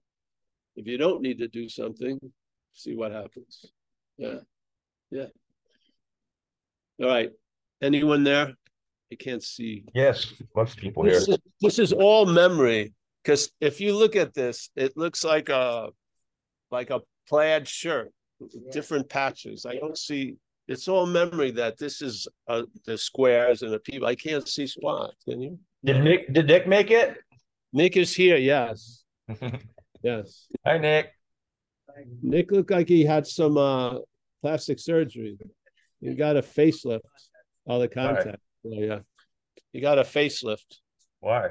Speaker 2: If you don't need to do something, see what happens. Yeah. Yeah. All right. Anyone there? I can't see.
Speaker 1: Yes, lots of people here.
Speaker 2: This is, this is all memory because if you look at this, it looks like a like a plaid shirt, different patches. I don't see. It's all memory that this is uh, the squares and the people. I can't see spots. Can you?
Speaker 1: Did Nick did Nick make it?
Speaker 2: Nick is here. Yes. yes.
Speaker 1: Hi, Nick.
Speaker 2: Nick looked like he had some uh, plastic surgery. He got a facelift. All the contact. Oh, yeah. You got a facelift.
Speaker 1: Why?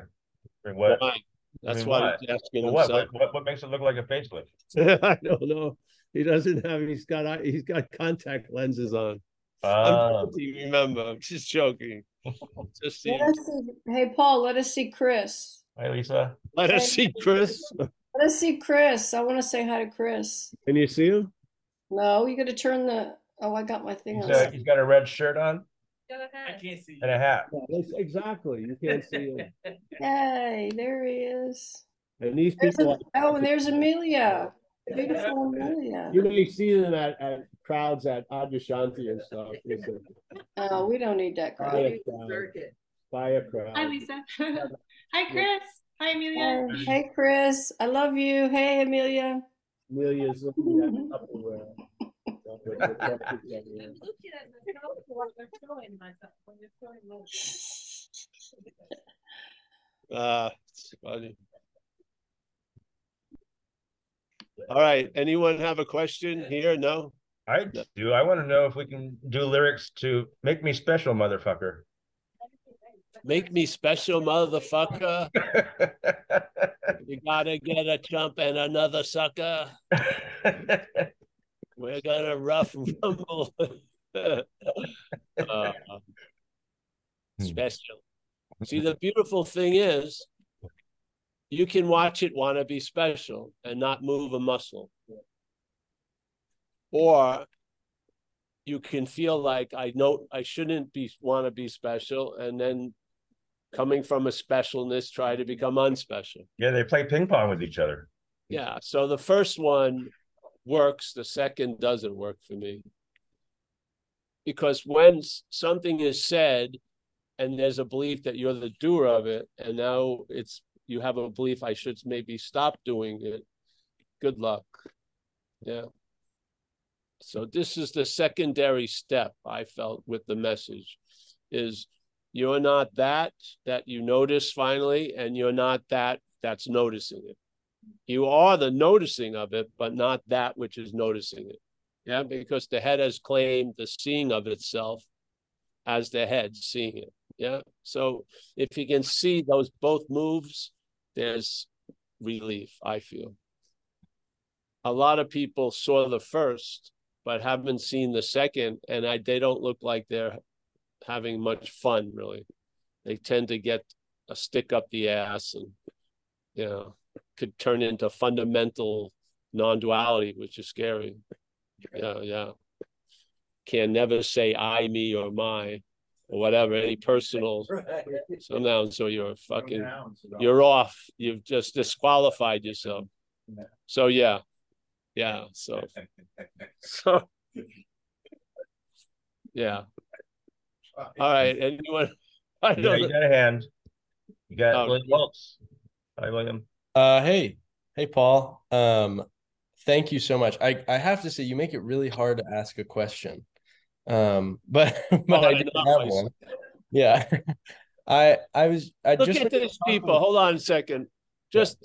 Speaker 1: What?
Speaker 2: Why? That's
Speaker 1: I mean,
Speaker 2: why
Speaker 1: why?
Speaker 2: he's asking
Speaker 1: Well, what,
Speaker 2: himself.
Speaker 1: what? What what makes it look like a facelift?
Speaker 2: I don't know. He doesn't have. He's got. He's got contact lenses on. I'm
Speaker 1: Ah,
Speaker 2: joking, remember, I'm just joking. Just see.
Speaker 3: Let us see, hey, Paul, let us see Chris.
Speaker 1: hi, Lisa.
Speaker 2: Let us see Chris.
Speaker 3: Let us see Chris. I want to say hi to Chris.
Speaker 2: Can you see him?
Speaker 3: No, you got to turn the. Oh, I got my thing
Speaker 1: He's,
Speaker 3: on.
Speaker 1: uh, he's got a red shirt on
Speaker 4: I can't see.
Speaker 1: and a hat.
Speaker 2: exactly. You can't see him.
Speaker 3: Yay, there he is.
Speaker 2: And these
Speaker 3: There's
Speaker 2: people,
Speaker 3: a, oh, and there's Amelia. Beautiful Amelia.
Speaker 2: you may see them at, at crowds at Adyashanti and stuff. A
Speaker 3: Oh, we don't need that crowd.
Speaker 2: fire crowd. Fire crowd.
Speaker 4: Hi, Lisa. Hi, Chris. Hi, Amelia.
Speaker 3: Hey, Chris. I love you. Hey, Amelia.
Speaker 2: Amelia's looking at Tupperware. Ah, it's funny. All right. Anyone have a question here? No?
Speaker 1: I do. I want to know if we can do lyrics to "Make Me Special, Motherfucker."
Speaker 2: Make me special, motherfucker. You gotta get a chump and another sucker. We're gonna rough rumble. uh, special. See, the beautiful thing is, you can watch it want to be special and not move a muscle. Or you can feel like I know I shouldn't be want to be special, and then coming from a specialness, try to become unspecial.
Speaker 1: Yeah, they play ping pong with each other.
Speaker 2: Yeah. So the first one works, the second doesn't work for me. Because when something is said and there's a belief that you're the doer of it, and now it's you have a belief I should maybe stop doing it, good luck. Yeah. So this is the secondary step I felt with the message is you're not that that you notice finally, and you're not that that's noticing it. You are the noticing of it, but not that which is noticing it. Yeah, because the head has claimed the seeing of itself as the head seeing it. Yeah. So if you can see those both moves, there's relief, I feel. A lot of people saw the first, but haven't seen the second, and I they don't look like they're having much fun, really. They tend to get a stick up the ass and you know could turn into fundamental non-duality, which is scary. Yeah, yeah. Can never say I, me, or my, or whatever, any personal some nouns, so you're fucking you're off. You've just disqualified yourself. So yeah. Yeah. So so yeah. All right. Anyone? I
Speaker 1: Yeah,
Speaker 2: don't
Speaker 1: you got a hand. You got
Speaker 2: oh.
Speaker 1: William Wilkes. Hi, William.
Speaker 5: Uh, hey, hey, Paul. Um, thank you so much. I I have to say you make it really hard to ask a question. Um, but but
Speaker 2: Oh,
Speaker 5: I
Speaker 2: I
Speaker 5: did
Speaker 2: know,
Speaker 5: have one. Yeah, I I was I
Speaker 2: Look
Speaker 5: just
Speaker 2: at these people. Hold on a second. Just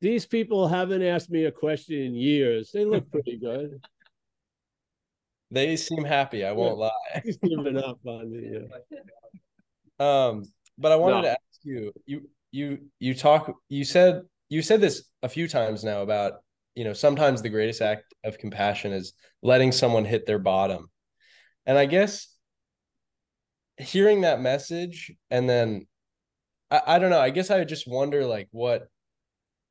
Speaker 2: these people haven't asked me a question in years. They look pretty good.
Speaker 5: They seem happy. I won't lie.
Speaker 2: He's giving up on me. yeah.
Speaker 5: Um, but I wanted
Speaker 2: No.
Speaker 5: to ask you, you you you talk you said you said this a few times now about, you know, sometimes the greatest act of compassion is letting someone hit their bottom. And I guess hearing that message and then I, I don't know, I guess I just wonder like what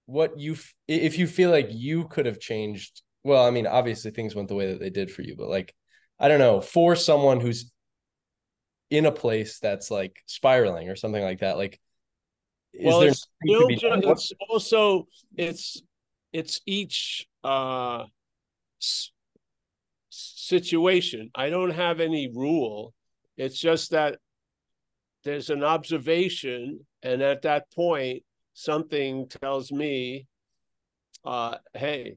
Speaker 5: what you if you feel like you could have changed well, I mean, obviously things went the way that they did for you, but like I don't know, for someone who's in a place that's like spiraling or something like that like
Speaker 2: Well,
Speaker 5: there
Speaker 2: it's
Speaker 5: nothing to be
Speaker 2: still
Speaker 5: done?
Speaker 2: it's also it's it's each uh s- situation. I don't have any rule. It's just that there's an observation, and at that point, something tells me, uh, hey,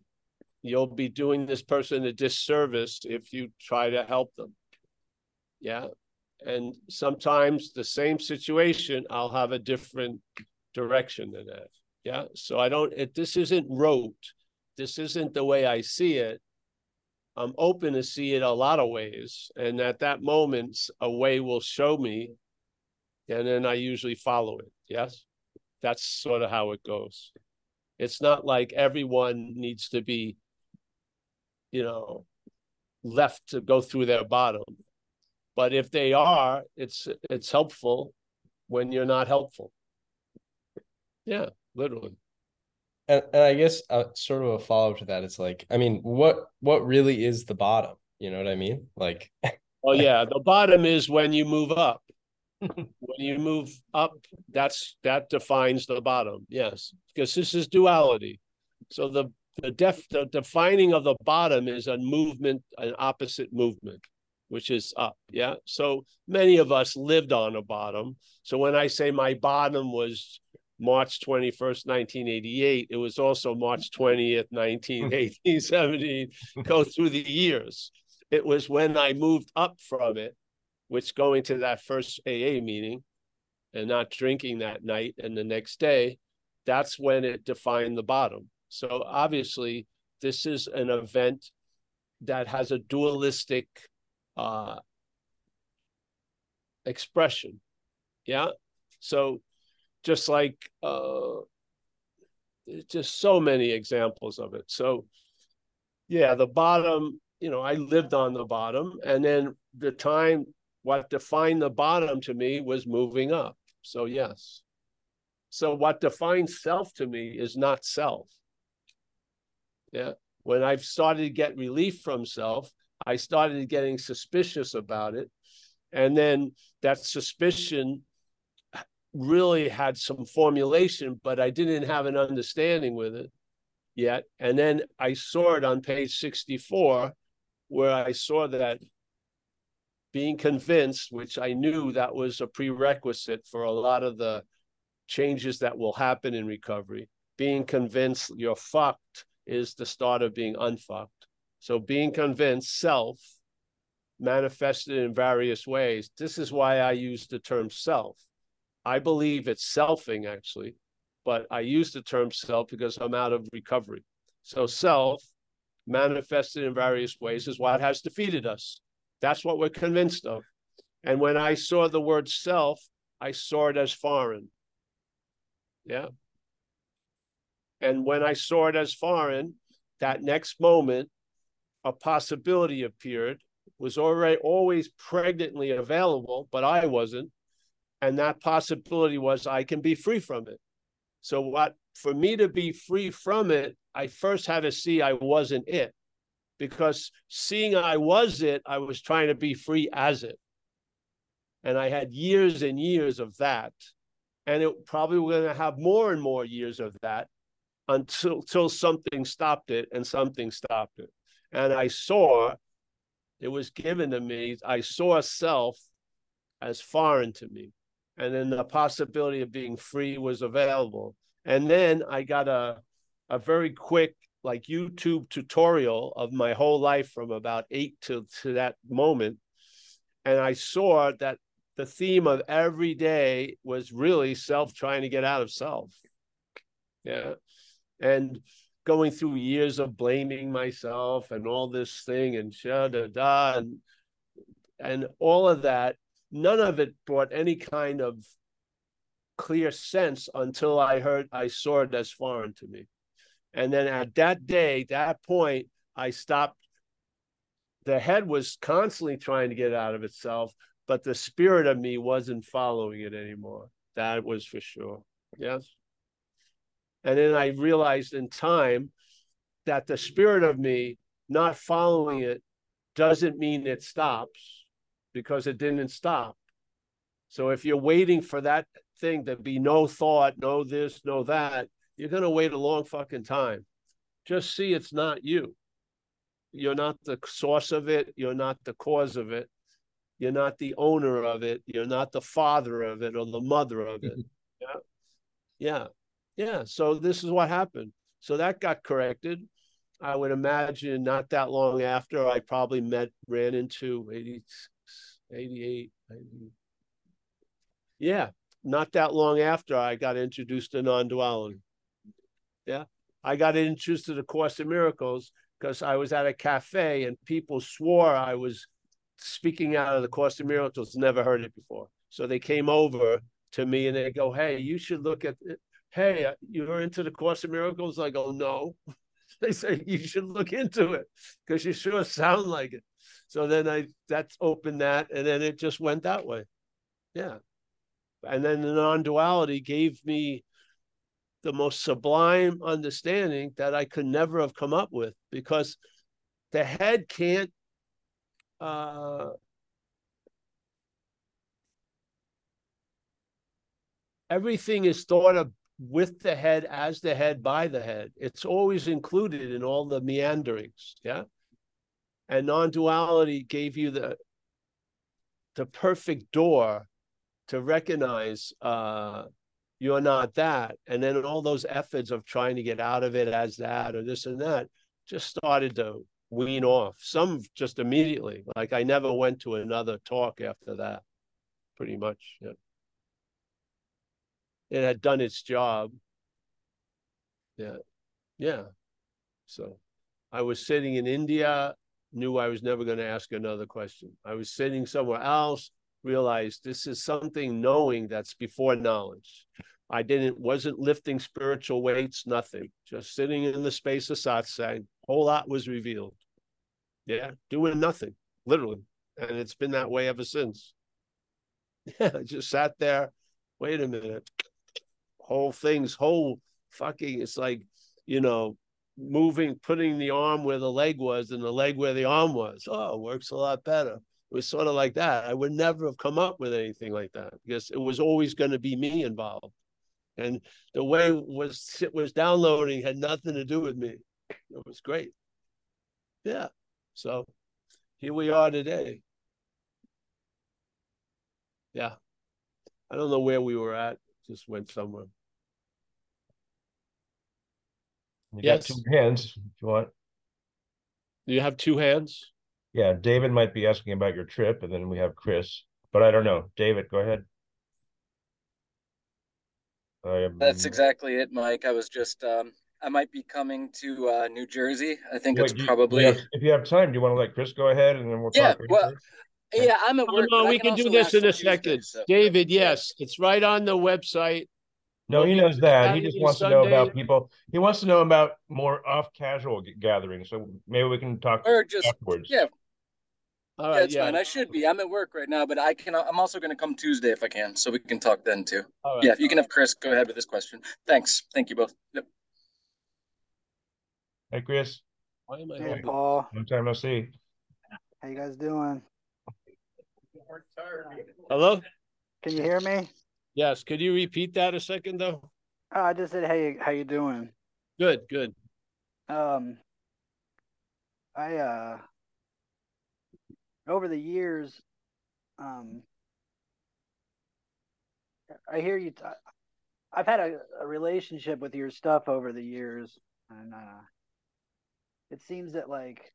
Speaker 2: you'll be doing this person a disservice if you try to help them. Yeah. And sometimes the same situation, I'll have a different direction than that. Yeah. So I don't, it, this isn't rote. This isn't the way I see it. I'm open to see it a lot of ways. And at that moment, a way will show me. And then I usually follow it. Yes. That's sort of how it goes. It's not like everyone needs to be, you know, left to go through their bottom. But if they are, it's it's helpful when you're not helpful. Yeah, literally.
Speaker 5: and, and i guess uh, sort of a follow-up to that it's like i mean what what really is the bottom you know what i mean like
Speaker 2: Oh yeah, the bottom is when you move up. when you move up, that's that defines the bottom. Yes, because this is duality. So the the def the defining of the bottom is a movement, an opposite movement, which is up. Yeah. So many of us lived on a bottom. So when I say my bottom was March 21st, 1988, it was also March 20th, 1918, 17, go through the years. It was when I moved up from it, which going to that first AA meeting and not drinking that night and the next day, that's when it defined the bottom. So obviously, this is an event that has a dualistic uh, expression. Yeah. So just like uh, just so many examples of it. So yeah, the bottom, you know, I lived on the bottom. And then the time, what defined the bottom to me was moving up. So, yes. So, what defines self to me is not self. Yeah. When I've started to get relief from self, I started getting suspicious about it. And then that suspicion really had some formulation, but I didn't have an understanding with it yet. And then I saw it on page 64, where I saw that being convinced, which I knew that was a prerequisite for a lot of the changes that will happen in recovery. Being convinced you're fucked is the start of being unfucked. So being convinced self manifested in various ways. This is why I use the term self. I believe it's selfing actually, but I use the term self because I'm out of recovery. So self manifested in various ways is what has defeated us. That's what we're convinced of. And when I saw the word self, I saw it as foreign. Yeah. And when I saw it as foreign, that next moment, a possibility appeared, was already always pregnantly available, but I wasn't. And that possibility was I can be free from it. So, what for me to be free from it, I first had to see I wasn't it. Because seeing I was it, I was trying to be free as it. And I had years and years of that. And it probably we're going to have more and more years of that until, until something stopped it and something stopped it. And I saw it was given to me, I saw self as foreign to me and then the possibility of being free was available. And then I got a a very quick like YouTube tutorial of my whole life from about eight to to that moment, and I saw that the theme of every day was really self trying to get out of self. Yeah, and going through years of blaming myself and all this thing and da da and and all of that none of it brought any kind of clear sense until I heard I saw it as foreign to me. And then at that day, that point, I stopped. The head was constantly trying to get out of itself, but the spirit of me wasn't following it anymore. That was for sure. Yes. And then I realized in time that the spirit of me not following it doesn't mean it stops because it didn't stop. So if you're waiting for that thing to be no thought, no this, no that, you're going to wait a long fucking time. Just see it's not you. You're not the source of it. You're not the cause of it. You're not the owner of it. You're not the father of it or the mother of it. Mm-hmm. yeah. Yeah. Yeah. So this is what happened. So that got corrected. I would imagine not that long after I probably met, ran into 80, 88, 90. Yeah, not that long after I got introduced to non duality. Yeah, I got introduced to the Course in Miracles because I was at a cafe and people swore I was speaking out of the Course in Miracles, never heard it before. So they came over to me and they go, Hey, you should look at it. Hey, you're into the Course in Miracles? I go, No. they say, You should look into it because you sure sound like it. So then I that's opened that, and then it just went that way. Yeah. And then the non-duality gave me the most sublime understanding that I could never have come up with because the head can't uh, everything is thought of with the head as the head by the head. It's always included in all the meanderings yeah? And non-duality gave you the the perfect door to recognize uh, you're not that. And then all those efforts of trying to get out of it as that or this and that just started to wean off some just immediately. Like i never went to another talk after that pretty much yeah. It had done its job yeah yeah so i was sitting in india knew I was never going to ask another question. I was sitting somewhere else, realized this is something knowing that's before knowledge. I didn't wasn't lifting spiritual weights, nothing. Just sitting in the space of satsang, whole lot was revealed. Yeah, doing nothing, literally. And it's been that way ever since. Yeah, I just sat there. Wait a minute. Whole thing's whole fucking, it's like, you know, moving, putting the arm where the leg was and the leg where the arm was. Oh, works a lot better. It was sort of like that. I would never have come up with anything like that because it was always going to be me involved. And the way was it was downloading had nothing to do with me. It was great. Yeah. So here we are today. Yeah. I don't know where we were at. Just went somewhere.
Speaker 1: You
Speaker 2: Yes.
Speaker 1: got two hands if you want.
Speaker 2: Do you have two hands?
Speaker 1: Yeah, David might be asking about your trip, and then we have Chris, but I don't know. David, go ahead. I am-
Speaker 6: That's exactly it, Mike. I was just um I might be coming to uh New Jersey. I think
Speaker 1: Wait,
Speaker 6: it's
Speaker 1: do you- do you
Speaker 6: probably
Speaker 1: have- If you have time, do you want to let Chris go ahead and then we'll
Speaker 6: Yeah,
Speaker 1: talk?
Speaker 6: well,
Speaker 1: after?
Speaker 6: yeah, I'm at
Speaker 2: Oh,
Speaker 6: work.
Speaker 2: no,
Speaker 6: but I
Speaker 2: we can do
Speaker 6: also
Speaker 2: this
Speaker 6: ask
Speaker 2: in a
Speaker 6: on Tuesday,
Speaker 2: second.
Speaker 6: so-
Speaker 2: David, yes, it's right on the website.
Speaker 1: No, he knows that. He just
Speaker 2: Saturday,
Speaker 1: wants to know about people. He wants to know about more off casual g- gatherings. So maybe we can talk
Speaker 6: Or just
Speaker 1: afterwards.
Speaker 6: yeah,
Speaker 2: All
Speaker 6: yeah,
Speaker 2: right,
Speaker 6: it's fine. I should be. I'm at work right now, but I can I'm also gonna come Tuesday if I can, so we can talk then too.
Speaker 2: all right.
Speaker 6: Yeah, you can have Chris go ahead with this question. Thanks. Thank you both. Yep.
Speaker 1: Hey, Chris,
Speaker 2: Why am I
Speaker 7: Hey,
Speaker 2: holding-
Speaker 7: Paul.
Speaker 1: long time no see.
Speaker 7: How you guys doing?
Speaker 2: Hello?
Speaker 7: Can you hear me?
Speaker 2: Yes, could you repeat that a second though?
Speaker 7: Oh, I just said, hey, how you doing?
Speaker 2: Good, good.
Speaker 7: Um, I uh, over the years, um, I hear you. T- I've had a, a relationship with your stuff over the years, and uh, it seems that like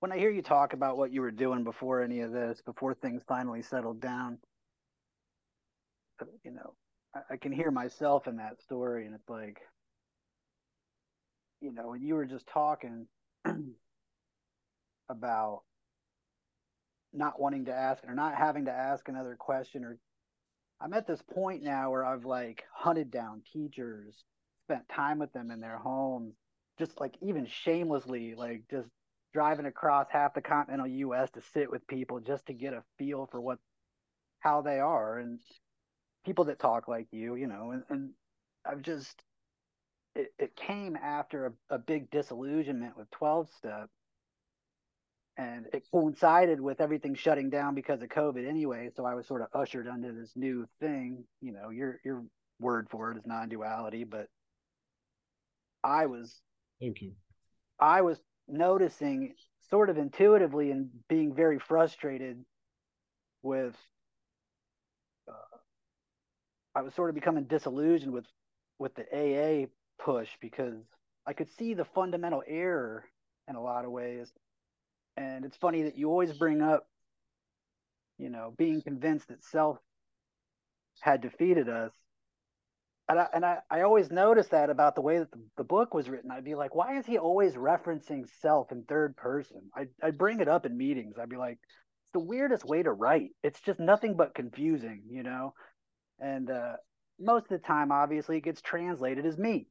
Speaker 7: when I hear you talk about what you were doing before any of this, before things finally settled down, uh, you know, I, I can hear myself in that story, and it's like, you know, when you were just talking about not wanting to ask or not having to ask another question or I'm at this point now where I've like hunted down teachers, spent time with them in their homes, just like even shamelessly, like just driving across half the continental US to sit with people just to get a feel for what how they are. And people that talk like you, you know, and, and I've just it, it came after a, a big disillusionment with 12 step and it coincided with everything shutting down because of covid anyway so i was sort of ushered under this new thing you know your your word for it is non-duality but i was
Speaker 2: Thank you.
Speaker 7: i was noticing sort of intuitively and being very frustrated with i was sort of becoming disillusioned with with the aa push because I could see the fundamental error in a lot of ways. And it's funny that you always bring up, you know, being convinced that self had defeated us. And I, and I, I always noticed that about the way that the, the book was written. I'd be like, why is he always referencing self in third person? I, I'd bring it up in meetings. I'd be like, it's the weirdest way to write. It's just nothing but confusing, you know? And uh, most of the time, obviously, it gets translated as me.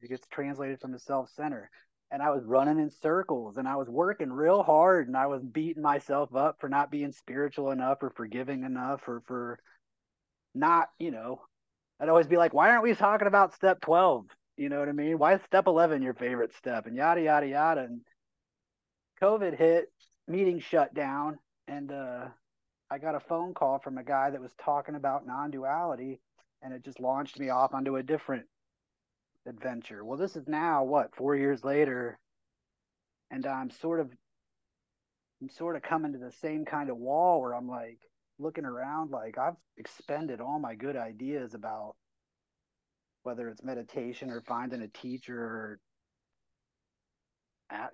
Speaker 7: It gets translated from the self center. And I was running in circles and I was working real hard and I was beating myself up for not being spiritual enough or forgiving enough or for not, you know, I'd always be like, why aren't we talking about step 12? You know what I mean? Why is step 11 your favorite step? And yada, yada, yada. And COVID hit, meetings shut down. And uh, I got a phone call from a guy that was talking about non duality and it just launched me off onto a different adventure. Well, this is now what four years later, and I'm sort of, I'm sort of coming to the same kind of wall where I'm like looking around, like I've expended all my good ideas about whether it's meditation or finding a teacher or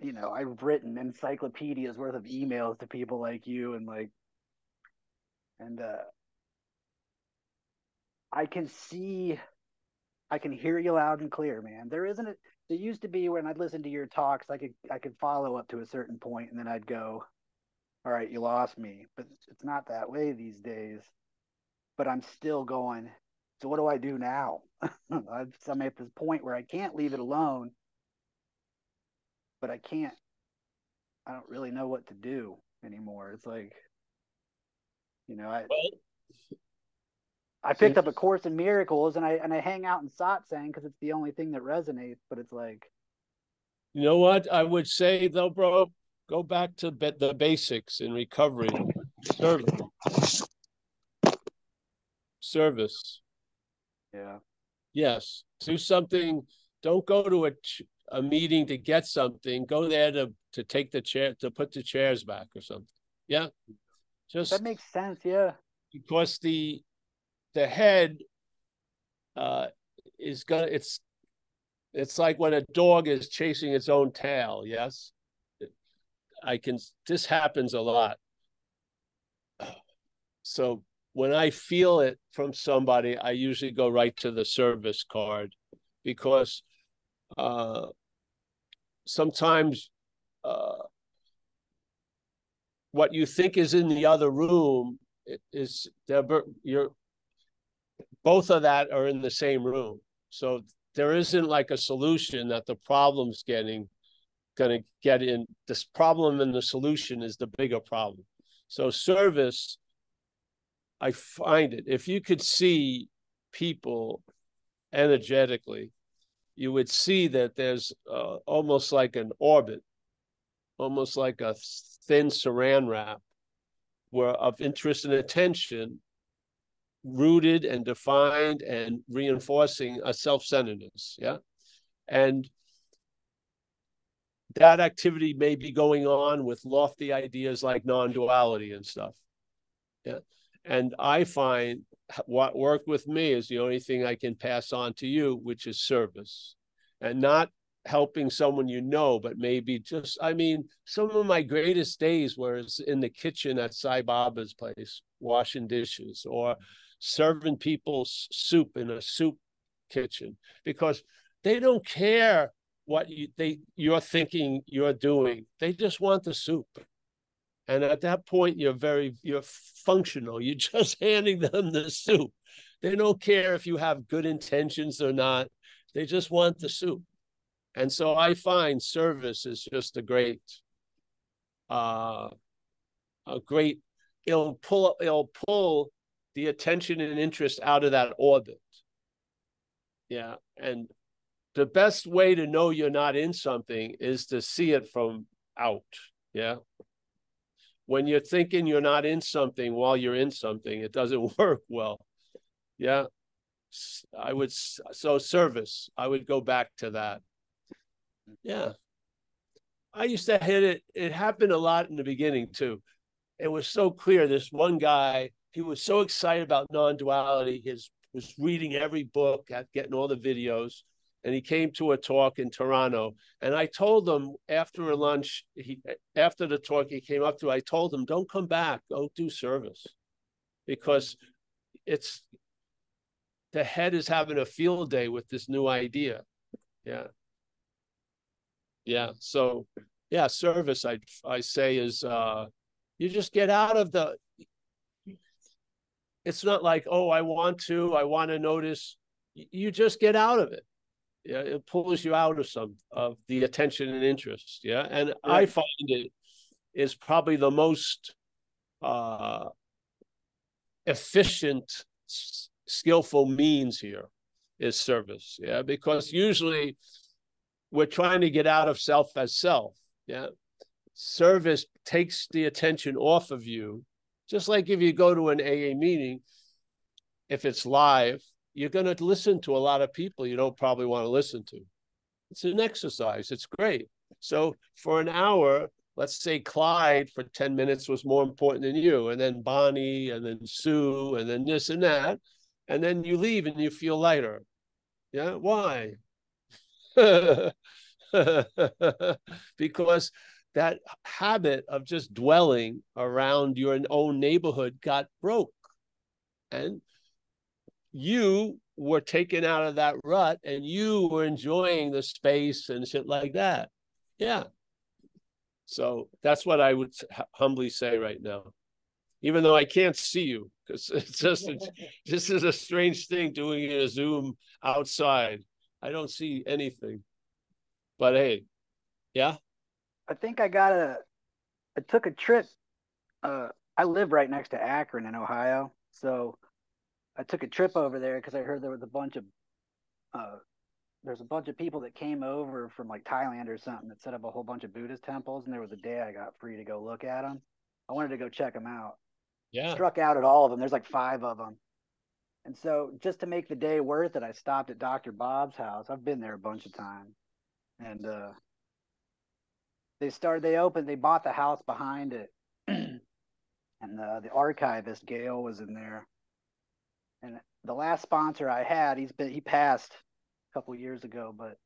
Speaker 7: you know i've written encyclopedias worth of emails to people like you and like and uh i can see I can hear you loud and clear, man. There isn't a there used to be when I'd listen to your talks, I could I could follow up to a certain point and then I'd go, All right, you lost me. But it's not that way these days. But I'm still going, so what do I do now? I'm at this point where I can't leave it alone. but I can't. I don't really know what to do anymore. It's like, you know, I
Speaker 2: Well,
Speaker 7: I picked up a course in miracles and I and I hang out in satsang because it's the only thing that resonates. But it's like,
Speaker 2: you know what I would say though, bro? Go back to be- the basics in recovery. Service. Service.
Speaker 7: yeah,
Speaker 2: Yes. Do something. Don't go to a ch- a meeting to get something. Go there to to take the chair to put the chairs back or something. Yeah. Just
Speaker 7: that makes sense. Yeah,
Speaker 2: because the the head uh is gonna it's it's like when a dog is chasing its own tail yes i can this happens a lot so when i feel it from somebody i usually go right to the service card because uh sometimes uh what you think is in the other room is you're both of that are in the same room. So there isn't like a solution that the problem's getting going to get in. This problem and the solution is the bigger problem. So service i find it if you could see people energetically you would see that there's uh, almost like an orbit almost like a thin saran wrap were of interest and attention rooted and defined and reinforcing a self-centeredness yeah? And that activity may be going on with lofty ideas like non-duality and stuff yeah? And i find what worked with me is the only thing i can pass on to you which is service. And not helping someone you know, but maybe just, I mean, some of my greatest days was in the kitchen at Sai Baba's place, washing dishes or serving people soup in a soup kitchen because they don't care what you they you're thinking you're doing. They just want the soup. And at that point, you're very you're functional. You're just handing them the soup. They don't care if you have good intentions or not. They just want the soup. And so I find service is just a great, uh, a great. It'll pull. It'll pull the attention and interest out of that orbit. Yeah, and the best way to know you're not in something is to see it from out. Yeah. When you're thinking you're not in something while you're in something, it doesn't work well. Yeah. I would so service. I would go back to that. Yeah. I used to hit it. It happened a lot in the beginning too. It was so clear. This one guy, he was so excited about non-duality. His was reading every book, getting all the videos, and he came to a talk in Toronto. And I told him after a lunch, he after the talk he came up to, I told him, "Don't come back. Go do service," because it's the head is having a field day with this new idea. Yeah yeah so yeah service i i say is uh you just get out of the it's not like oh i want to i want to notice. You just get out of it. Yeah it pulls you out of some of the attention and interest yeah? And yeah. i find it is probably the most uh efficient skillful means here is service yeah? Because usually we're trying to get out of self as self. Yeah. Service takes the attention off of you. Just like if you go to an AA meeting, if it's live, you're going to listen to a lot of people you don't probably want to listen to. It's an exercise. It's great. So for an hour, let's say Clyde for 10 minutes was more important than you, and then Bonnie, and then Sue, and then this and that. And then you leave and you feel lighter. Yeah. Why? because that habit of just dwelling around your own neighborhood got broke. And you were taken out of that rut and you were enjoying the space and shit like that. Yeah. So that's what I would humbly say right now. Even though I can't see you, because it's just it's, this is a strange thing doing a Zoom outside. I don't see anything. But hey, yeah,
Speaker 7: I think I got a, I took a trip. Uh, I live right next to Akron in Ohio, so I took a trip over there because I heard there was a bunch of, uh, there's a bunch of people that came over from like Thailand or something that set up a whole bunch of Buddhist temples, and there was a day I got free to go look at them. I wanted to go check them out.
Speaker 2: Yeah.
Speaker 7: Struck out at all of them. There's like five of them. And so just to make the day worth it, I stopped at Dr. Bob's house. I've been there a bunch of times. And uh they started they opened they bought the house behind it. and uh, the archivist Gail was in there. And the last sponsor I had, he's been he passed a couple years ago, but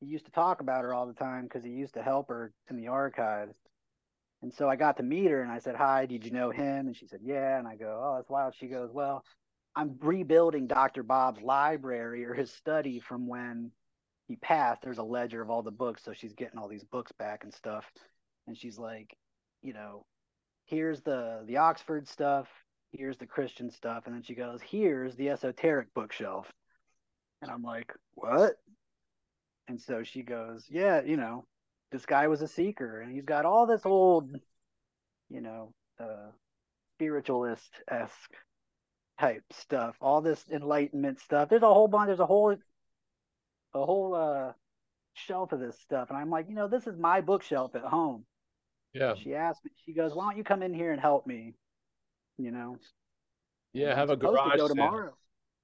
Speaker 7: he used to talk about her all the time because he used to help her in the archives. And so I got to meet her and I said, Hi, did you know him? And she said, Yeah. And I go, Oh, that's wild. She goes, Well, I'm rebuilding Dr. Bob's library or his study from when he passed. There's a ledger of all the books. So she's getting all these books back and stuff. And she's like, you know, here's the the Oxford stuff, here's the Christian stuff. And then she goes, Here's the esoteric bookshelf. And I'm like, What? And so she goes, Yeah, you know, this guy was a seeker and he's got all this old, you know, uh, spiritualist esque type stuff, all this enlightenment stuff. There's a whole bunch, there's a whole, a whole uh, shelf of this stuff. And I'm like, you know, this is my bookshelf at home.
Speaker 2: Yeah.
Speaker 7: She asked me, she goes, why don't you come in here and help me? You know,
Speaker 2: Yeah. Have a garage.
Speaker 7: to go tomorrow.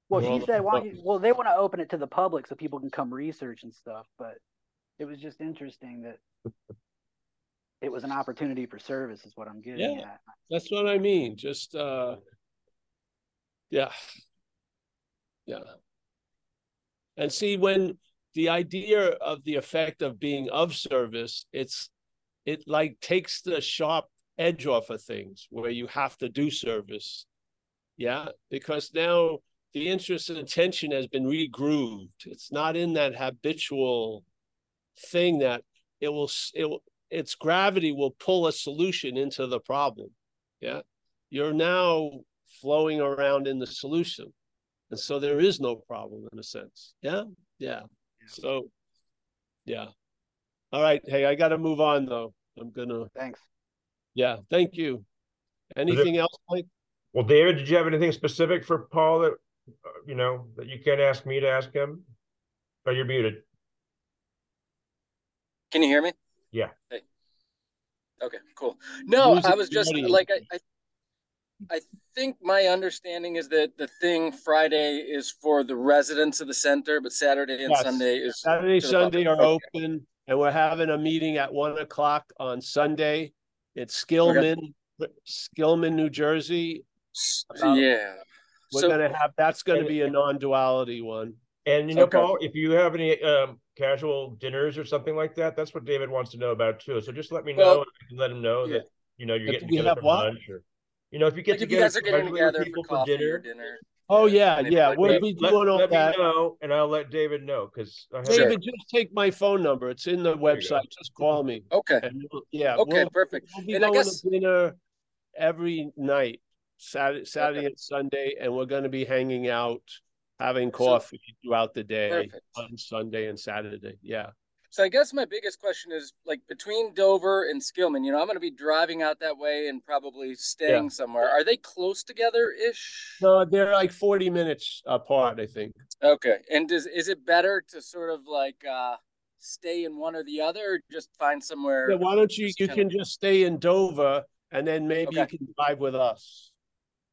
Speaker 7: Well,
Speaker 2: Well,
Speaker 7: she said, why don't
Speaker 2: well-
Speaker 7: you, well, they want to open it to the public so people can come research and stuff. But it was just interesting that it was an opportunity for service, is what I'm getting
Speaker 2: Yeah.
Speaker 7: at.
Speaker 2: That's what I mean. Just uh yeah. Yeah. And see when the idea of the effect of being of service, it's it like takes the sharp edge off of things where you have to do service. Yeah, because now the interest and attention has been regrooved. It's not in that habitual thing that it will it will, its gravity will pull a solution into the problem. Yeah. You're now flowing around in the solution. And so there is no problem in a sense. Yeah. Yeah. So, yeah. All right. Hey, I got to move on though. I'm going to,
Speaker 7: Thanks.
Speaker 2: yeah. Thank you. Anything else, Mike?
Speaker 1: Well, David, did you have anything specific for Paul that, uh, you know, that you can't ask me to ask him? Oh, you're muted.
Speaker 6: Can you hear me?
Speaker 1: Yeah.
Speaker 6: Hey. Okay, cool. No,
Speaker 2: Music
Speaker 6: I was just like I, I I think my understanding is that the thing Friday is for the residents of the center, but Saturday and
Speaker 2: Yes.
Speaker 6: Sunday is
Speaker 2: Saturday,
Speaker 6: to the
Speaker 2: Sunday are
Speaker 6: Okay.
Speaker 2: open and we're having a meeting at one o'clock on Sunday. It's Skillman, Skillman, New Jersey. about-
Speaker 6: yeah.
Speaker 2: We're
Speaker 6: So-
Speaker 2: gonna have, that's gonna be a non-duality one.
Speaker 1: And you know,
Speaker 6: Okay.
Speaker 1: Paul, if you have any um casual dinners or something like that, that's what David wants to know about too. So just let me know
Speaker 6: Well,
Speaker 1: and I can let him know
Speaker 6: yeah.
Speaker 1: that, you know, you're
Speaker 2: But
Speaker 1: getting
Speaker 2: do we
Speaker 1: together
Speaker 2: have
Speaker 1: for
Speaker 2: what?
Speaker 1: lunch or, you know, if you get
Speaker 6: Like if you
Speaker 1: together
Speaker 6: guys are getting together for
Speaker 1: people for
Speaker 6: coffee or
Speaker 1: dinner,
Speaker 6: dinner.
Speaker 2: Oh, yeah,
Speaker 6: maybe
Speaker 2: yeah,
Speaker 6: like
Speaker 2: we'll
Speaker 6: that.
Speaker 2: be
Speaker 1: let,
Speaker 2: doing all
Speaker 1: let me know and I'll let David know because I have
Speaker 6: Sure.
Speaker 2: David, just take my phone number. It's in the
Speaker 1: you
Speaker 2: website. Just call me.
Speaker 6: Okay.
Speaker 2: And we'll- yeah,
Speaker 6: Okay,
Speaker 2: we'll,
Speaker 6: perfect.
Speaker 2: we'll be
Speaker 6: And I
Speaker 2: going
Speaker 6: guess
Speaker 2: to dinner every night, Saturday, Saturday and Sunday, and we're gonna be hanging out, having
Speaker 6: So-
Speaker 2: coffee throughout the day
Speaker 6: Perfect.
Speaker 2: on Sunday and Saturday. Yeah.
Speaker 6: So I guess my biggest question is like between Dover and Skillman, you know, I'm going to be driving out that way and probably staying somewhere. Are they close together ish?
Speaker 2: No, they're like forty minutes apart, I think.
Speaker 6: Okay. And does is it better to sort of like uh stay in one or the other or just find somewhere
Speaker 2: Yeah, why don't you, you can just stay in Dover and then maybe you can drive with us.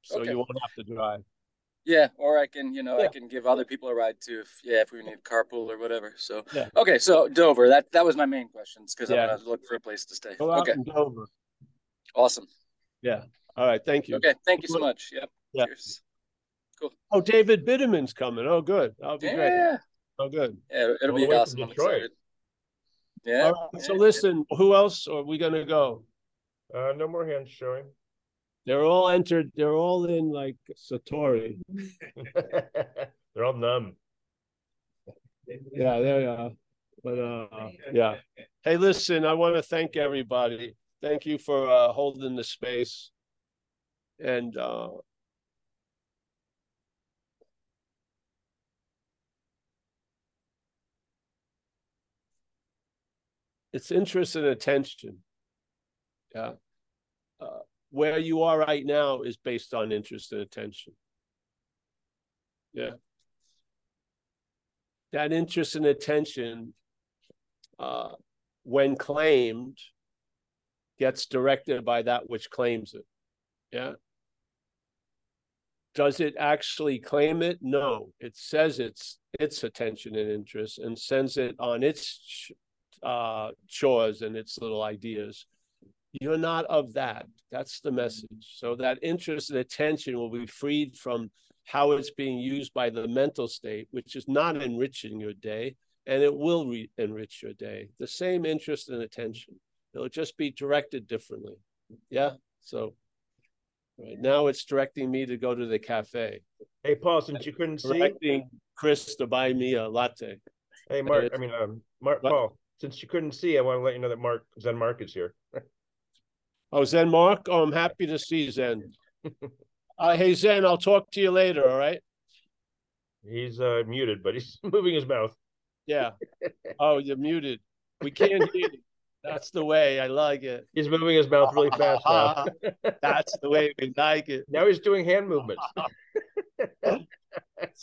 Speaker 2: So
Speaker 6: Okay.
Speaker 2: you won't have to drive.
Speaker 6: Yeah, or I can, you know, I can give other people a ride too if yeah, if we need carpool or whatever. So
Speaker 2: Yeah.
Speaker 6: okay, so Dover, that that was my main questions because
Speaker 2: Yeah.
Speaker 6: I'm gonna look for a place to stay.
Speaker 2: Go out
Speaker 6: Okay,
Speaker 2: Dover.
Speaker 6: awesome. Yeah.
Speaker 2: All right, thank you.
Speaker 6: Okay, thank you so much. Yep.
Speaker 2: Yeah.
Speaker 6: Cheers.
Speaker 2: Oh, David Bitterman's coming. Oh, good. That'll be great. Oh, good.
Speaker 6: Yeah, it'll
Speaker 1: All
Speaker 6: be awesome. I'm
Speaker 1: Detroit.
Speaker 6: excited. Yeah.
Speaker 2: All right. So
Speaker 6: yeah.
Speaker 2: listen, who else are we gonna go?
Speaker 1: Uh, no more hands showing.
Speaker 2: They're all entered. They're all in like Satori.
Speaker 1: They're all numb.
Speaker 2: Yeah, there you are. But uh, yeah. Hey, listen, I want to thank everybody. Thank you for uh, holding the space. And uh, it's interest and attention. Yeah. Uh, where you are right now is based on interest and attention. Yeah. That interest and attention, uh, when claimed, gets directed by that which claims it. Yeah. Does it actually claim it? No, it says it's its attention and interest and sends it on its uh, chores and its little ideas. You're not of that. That's the message. So that interest and attention will be freed from how it's being used by the mental state, which is not enriching your day, and it will re- enrich your day. The same interest and attention. It'll just be directed differently. Yeah. So right now it's directing me to go to the cafe,
Speaker 1: Hey, Paul, since you couldn't see,
Speaker 2: directing Chris to buy me a latte.
Speaker 1: hey, Mark, I mean, um, Mark,
Speaker 2: What?
Speaker 1: Paul, since you couldn't see, I want to let you know that Mark, Zen Mark is here.
Speaker 2: Oh, Zen Mark? Oh, I'm happy to see Zen. Uh, hey, Zen, I'll talk to you later. All right.
Speaker 1: He's uh muted, but he's moving his mouth.
Speaker 2: Yeah. Oh, you're muted. We can't hear you. That's the way. I like it.
Speaker 1: He's moving his mouth really fast now.
Speaker 2: That's the way we like it.
Speaker 1: Now he's doing hand movements.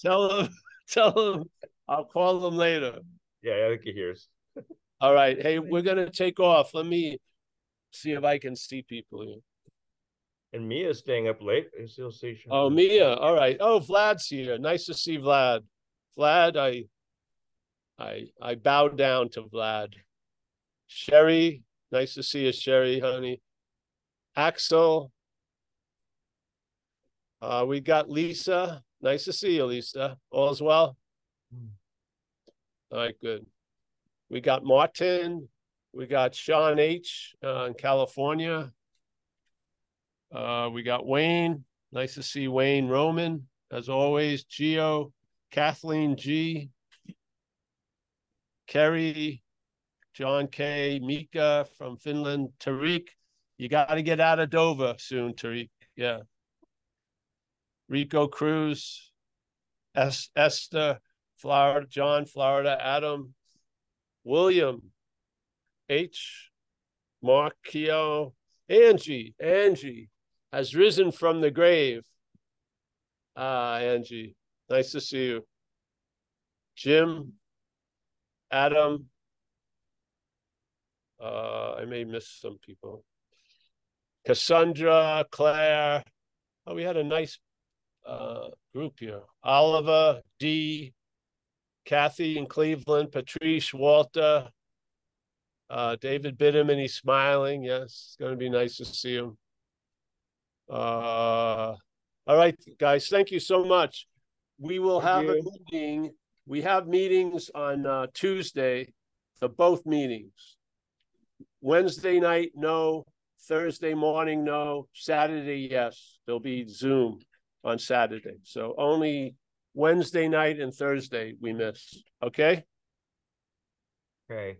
Speaker 2: Tell him, tell him, I'll call him later.
Speaker 1: Yeah, I think he hears.
Speaker 2: All right. Hey, we're gonna take off. Let me see if I can see people here.
Speaker 1: And Mia's staying up late. I still see.
Speaker 2: Oh, Mia. All right. Oh, Vlad's here. Nice to see Vlad. Vlad, I I I bow down to Vlad. Sherry, nice to see you, Sherry, honey. Axel. Uh, we got Lisa. Nice to see you, Lisa. All's well? All right, good. We got Martin. We got Sean H uh, in California. Uh, we got Wayne. Nice to see Wayne Roman, as always. Geo, Kathleen G, Kerry, John K, Mika from Finland, Tariq. You got to get out of Dover soon, Tariq. Yeah. Rico Cruz, es- Esther, Florida, John, Florida, Adam, William, H, Mark Keo, Angie, Angie has risen from the grave. Ah, Angie, nice to see you. Jim, Adam, uh, I may miss some people. Cassandra, Claire. Oh, we had a nice uh, group here. Oliver, D, Kathy in Cleveland, Patrice, Walter, uh, David him, and he's smiling. Yes, it's going to be nice to see him. Uh, all right, guys, thank you so much. We will
Speaker 1: Thank
Speaker 2: have a meeting. We have meetings on uh, Tuesday for both meetings. Wednesday night, no. Thursday morning, no. Saturday, yes. There'll be Zoom on Saturday. So only Wednesday night and Thursday we miss. Okay.
Speaker 1: Okay.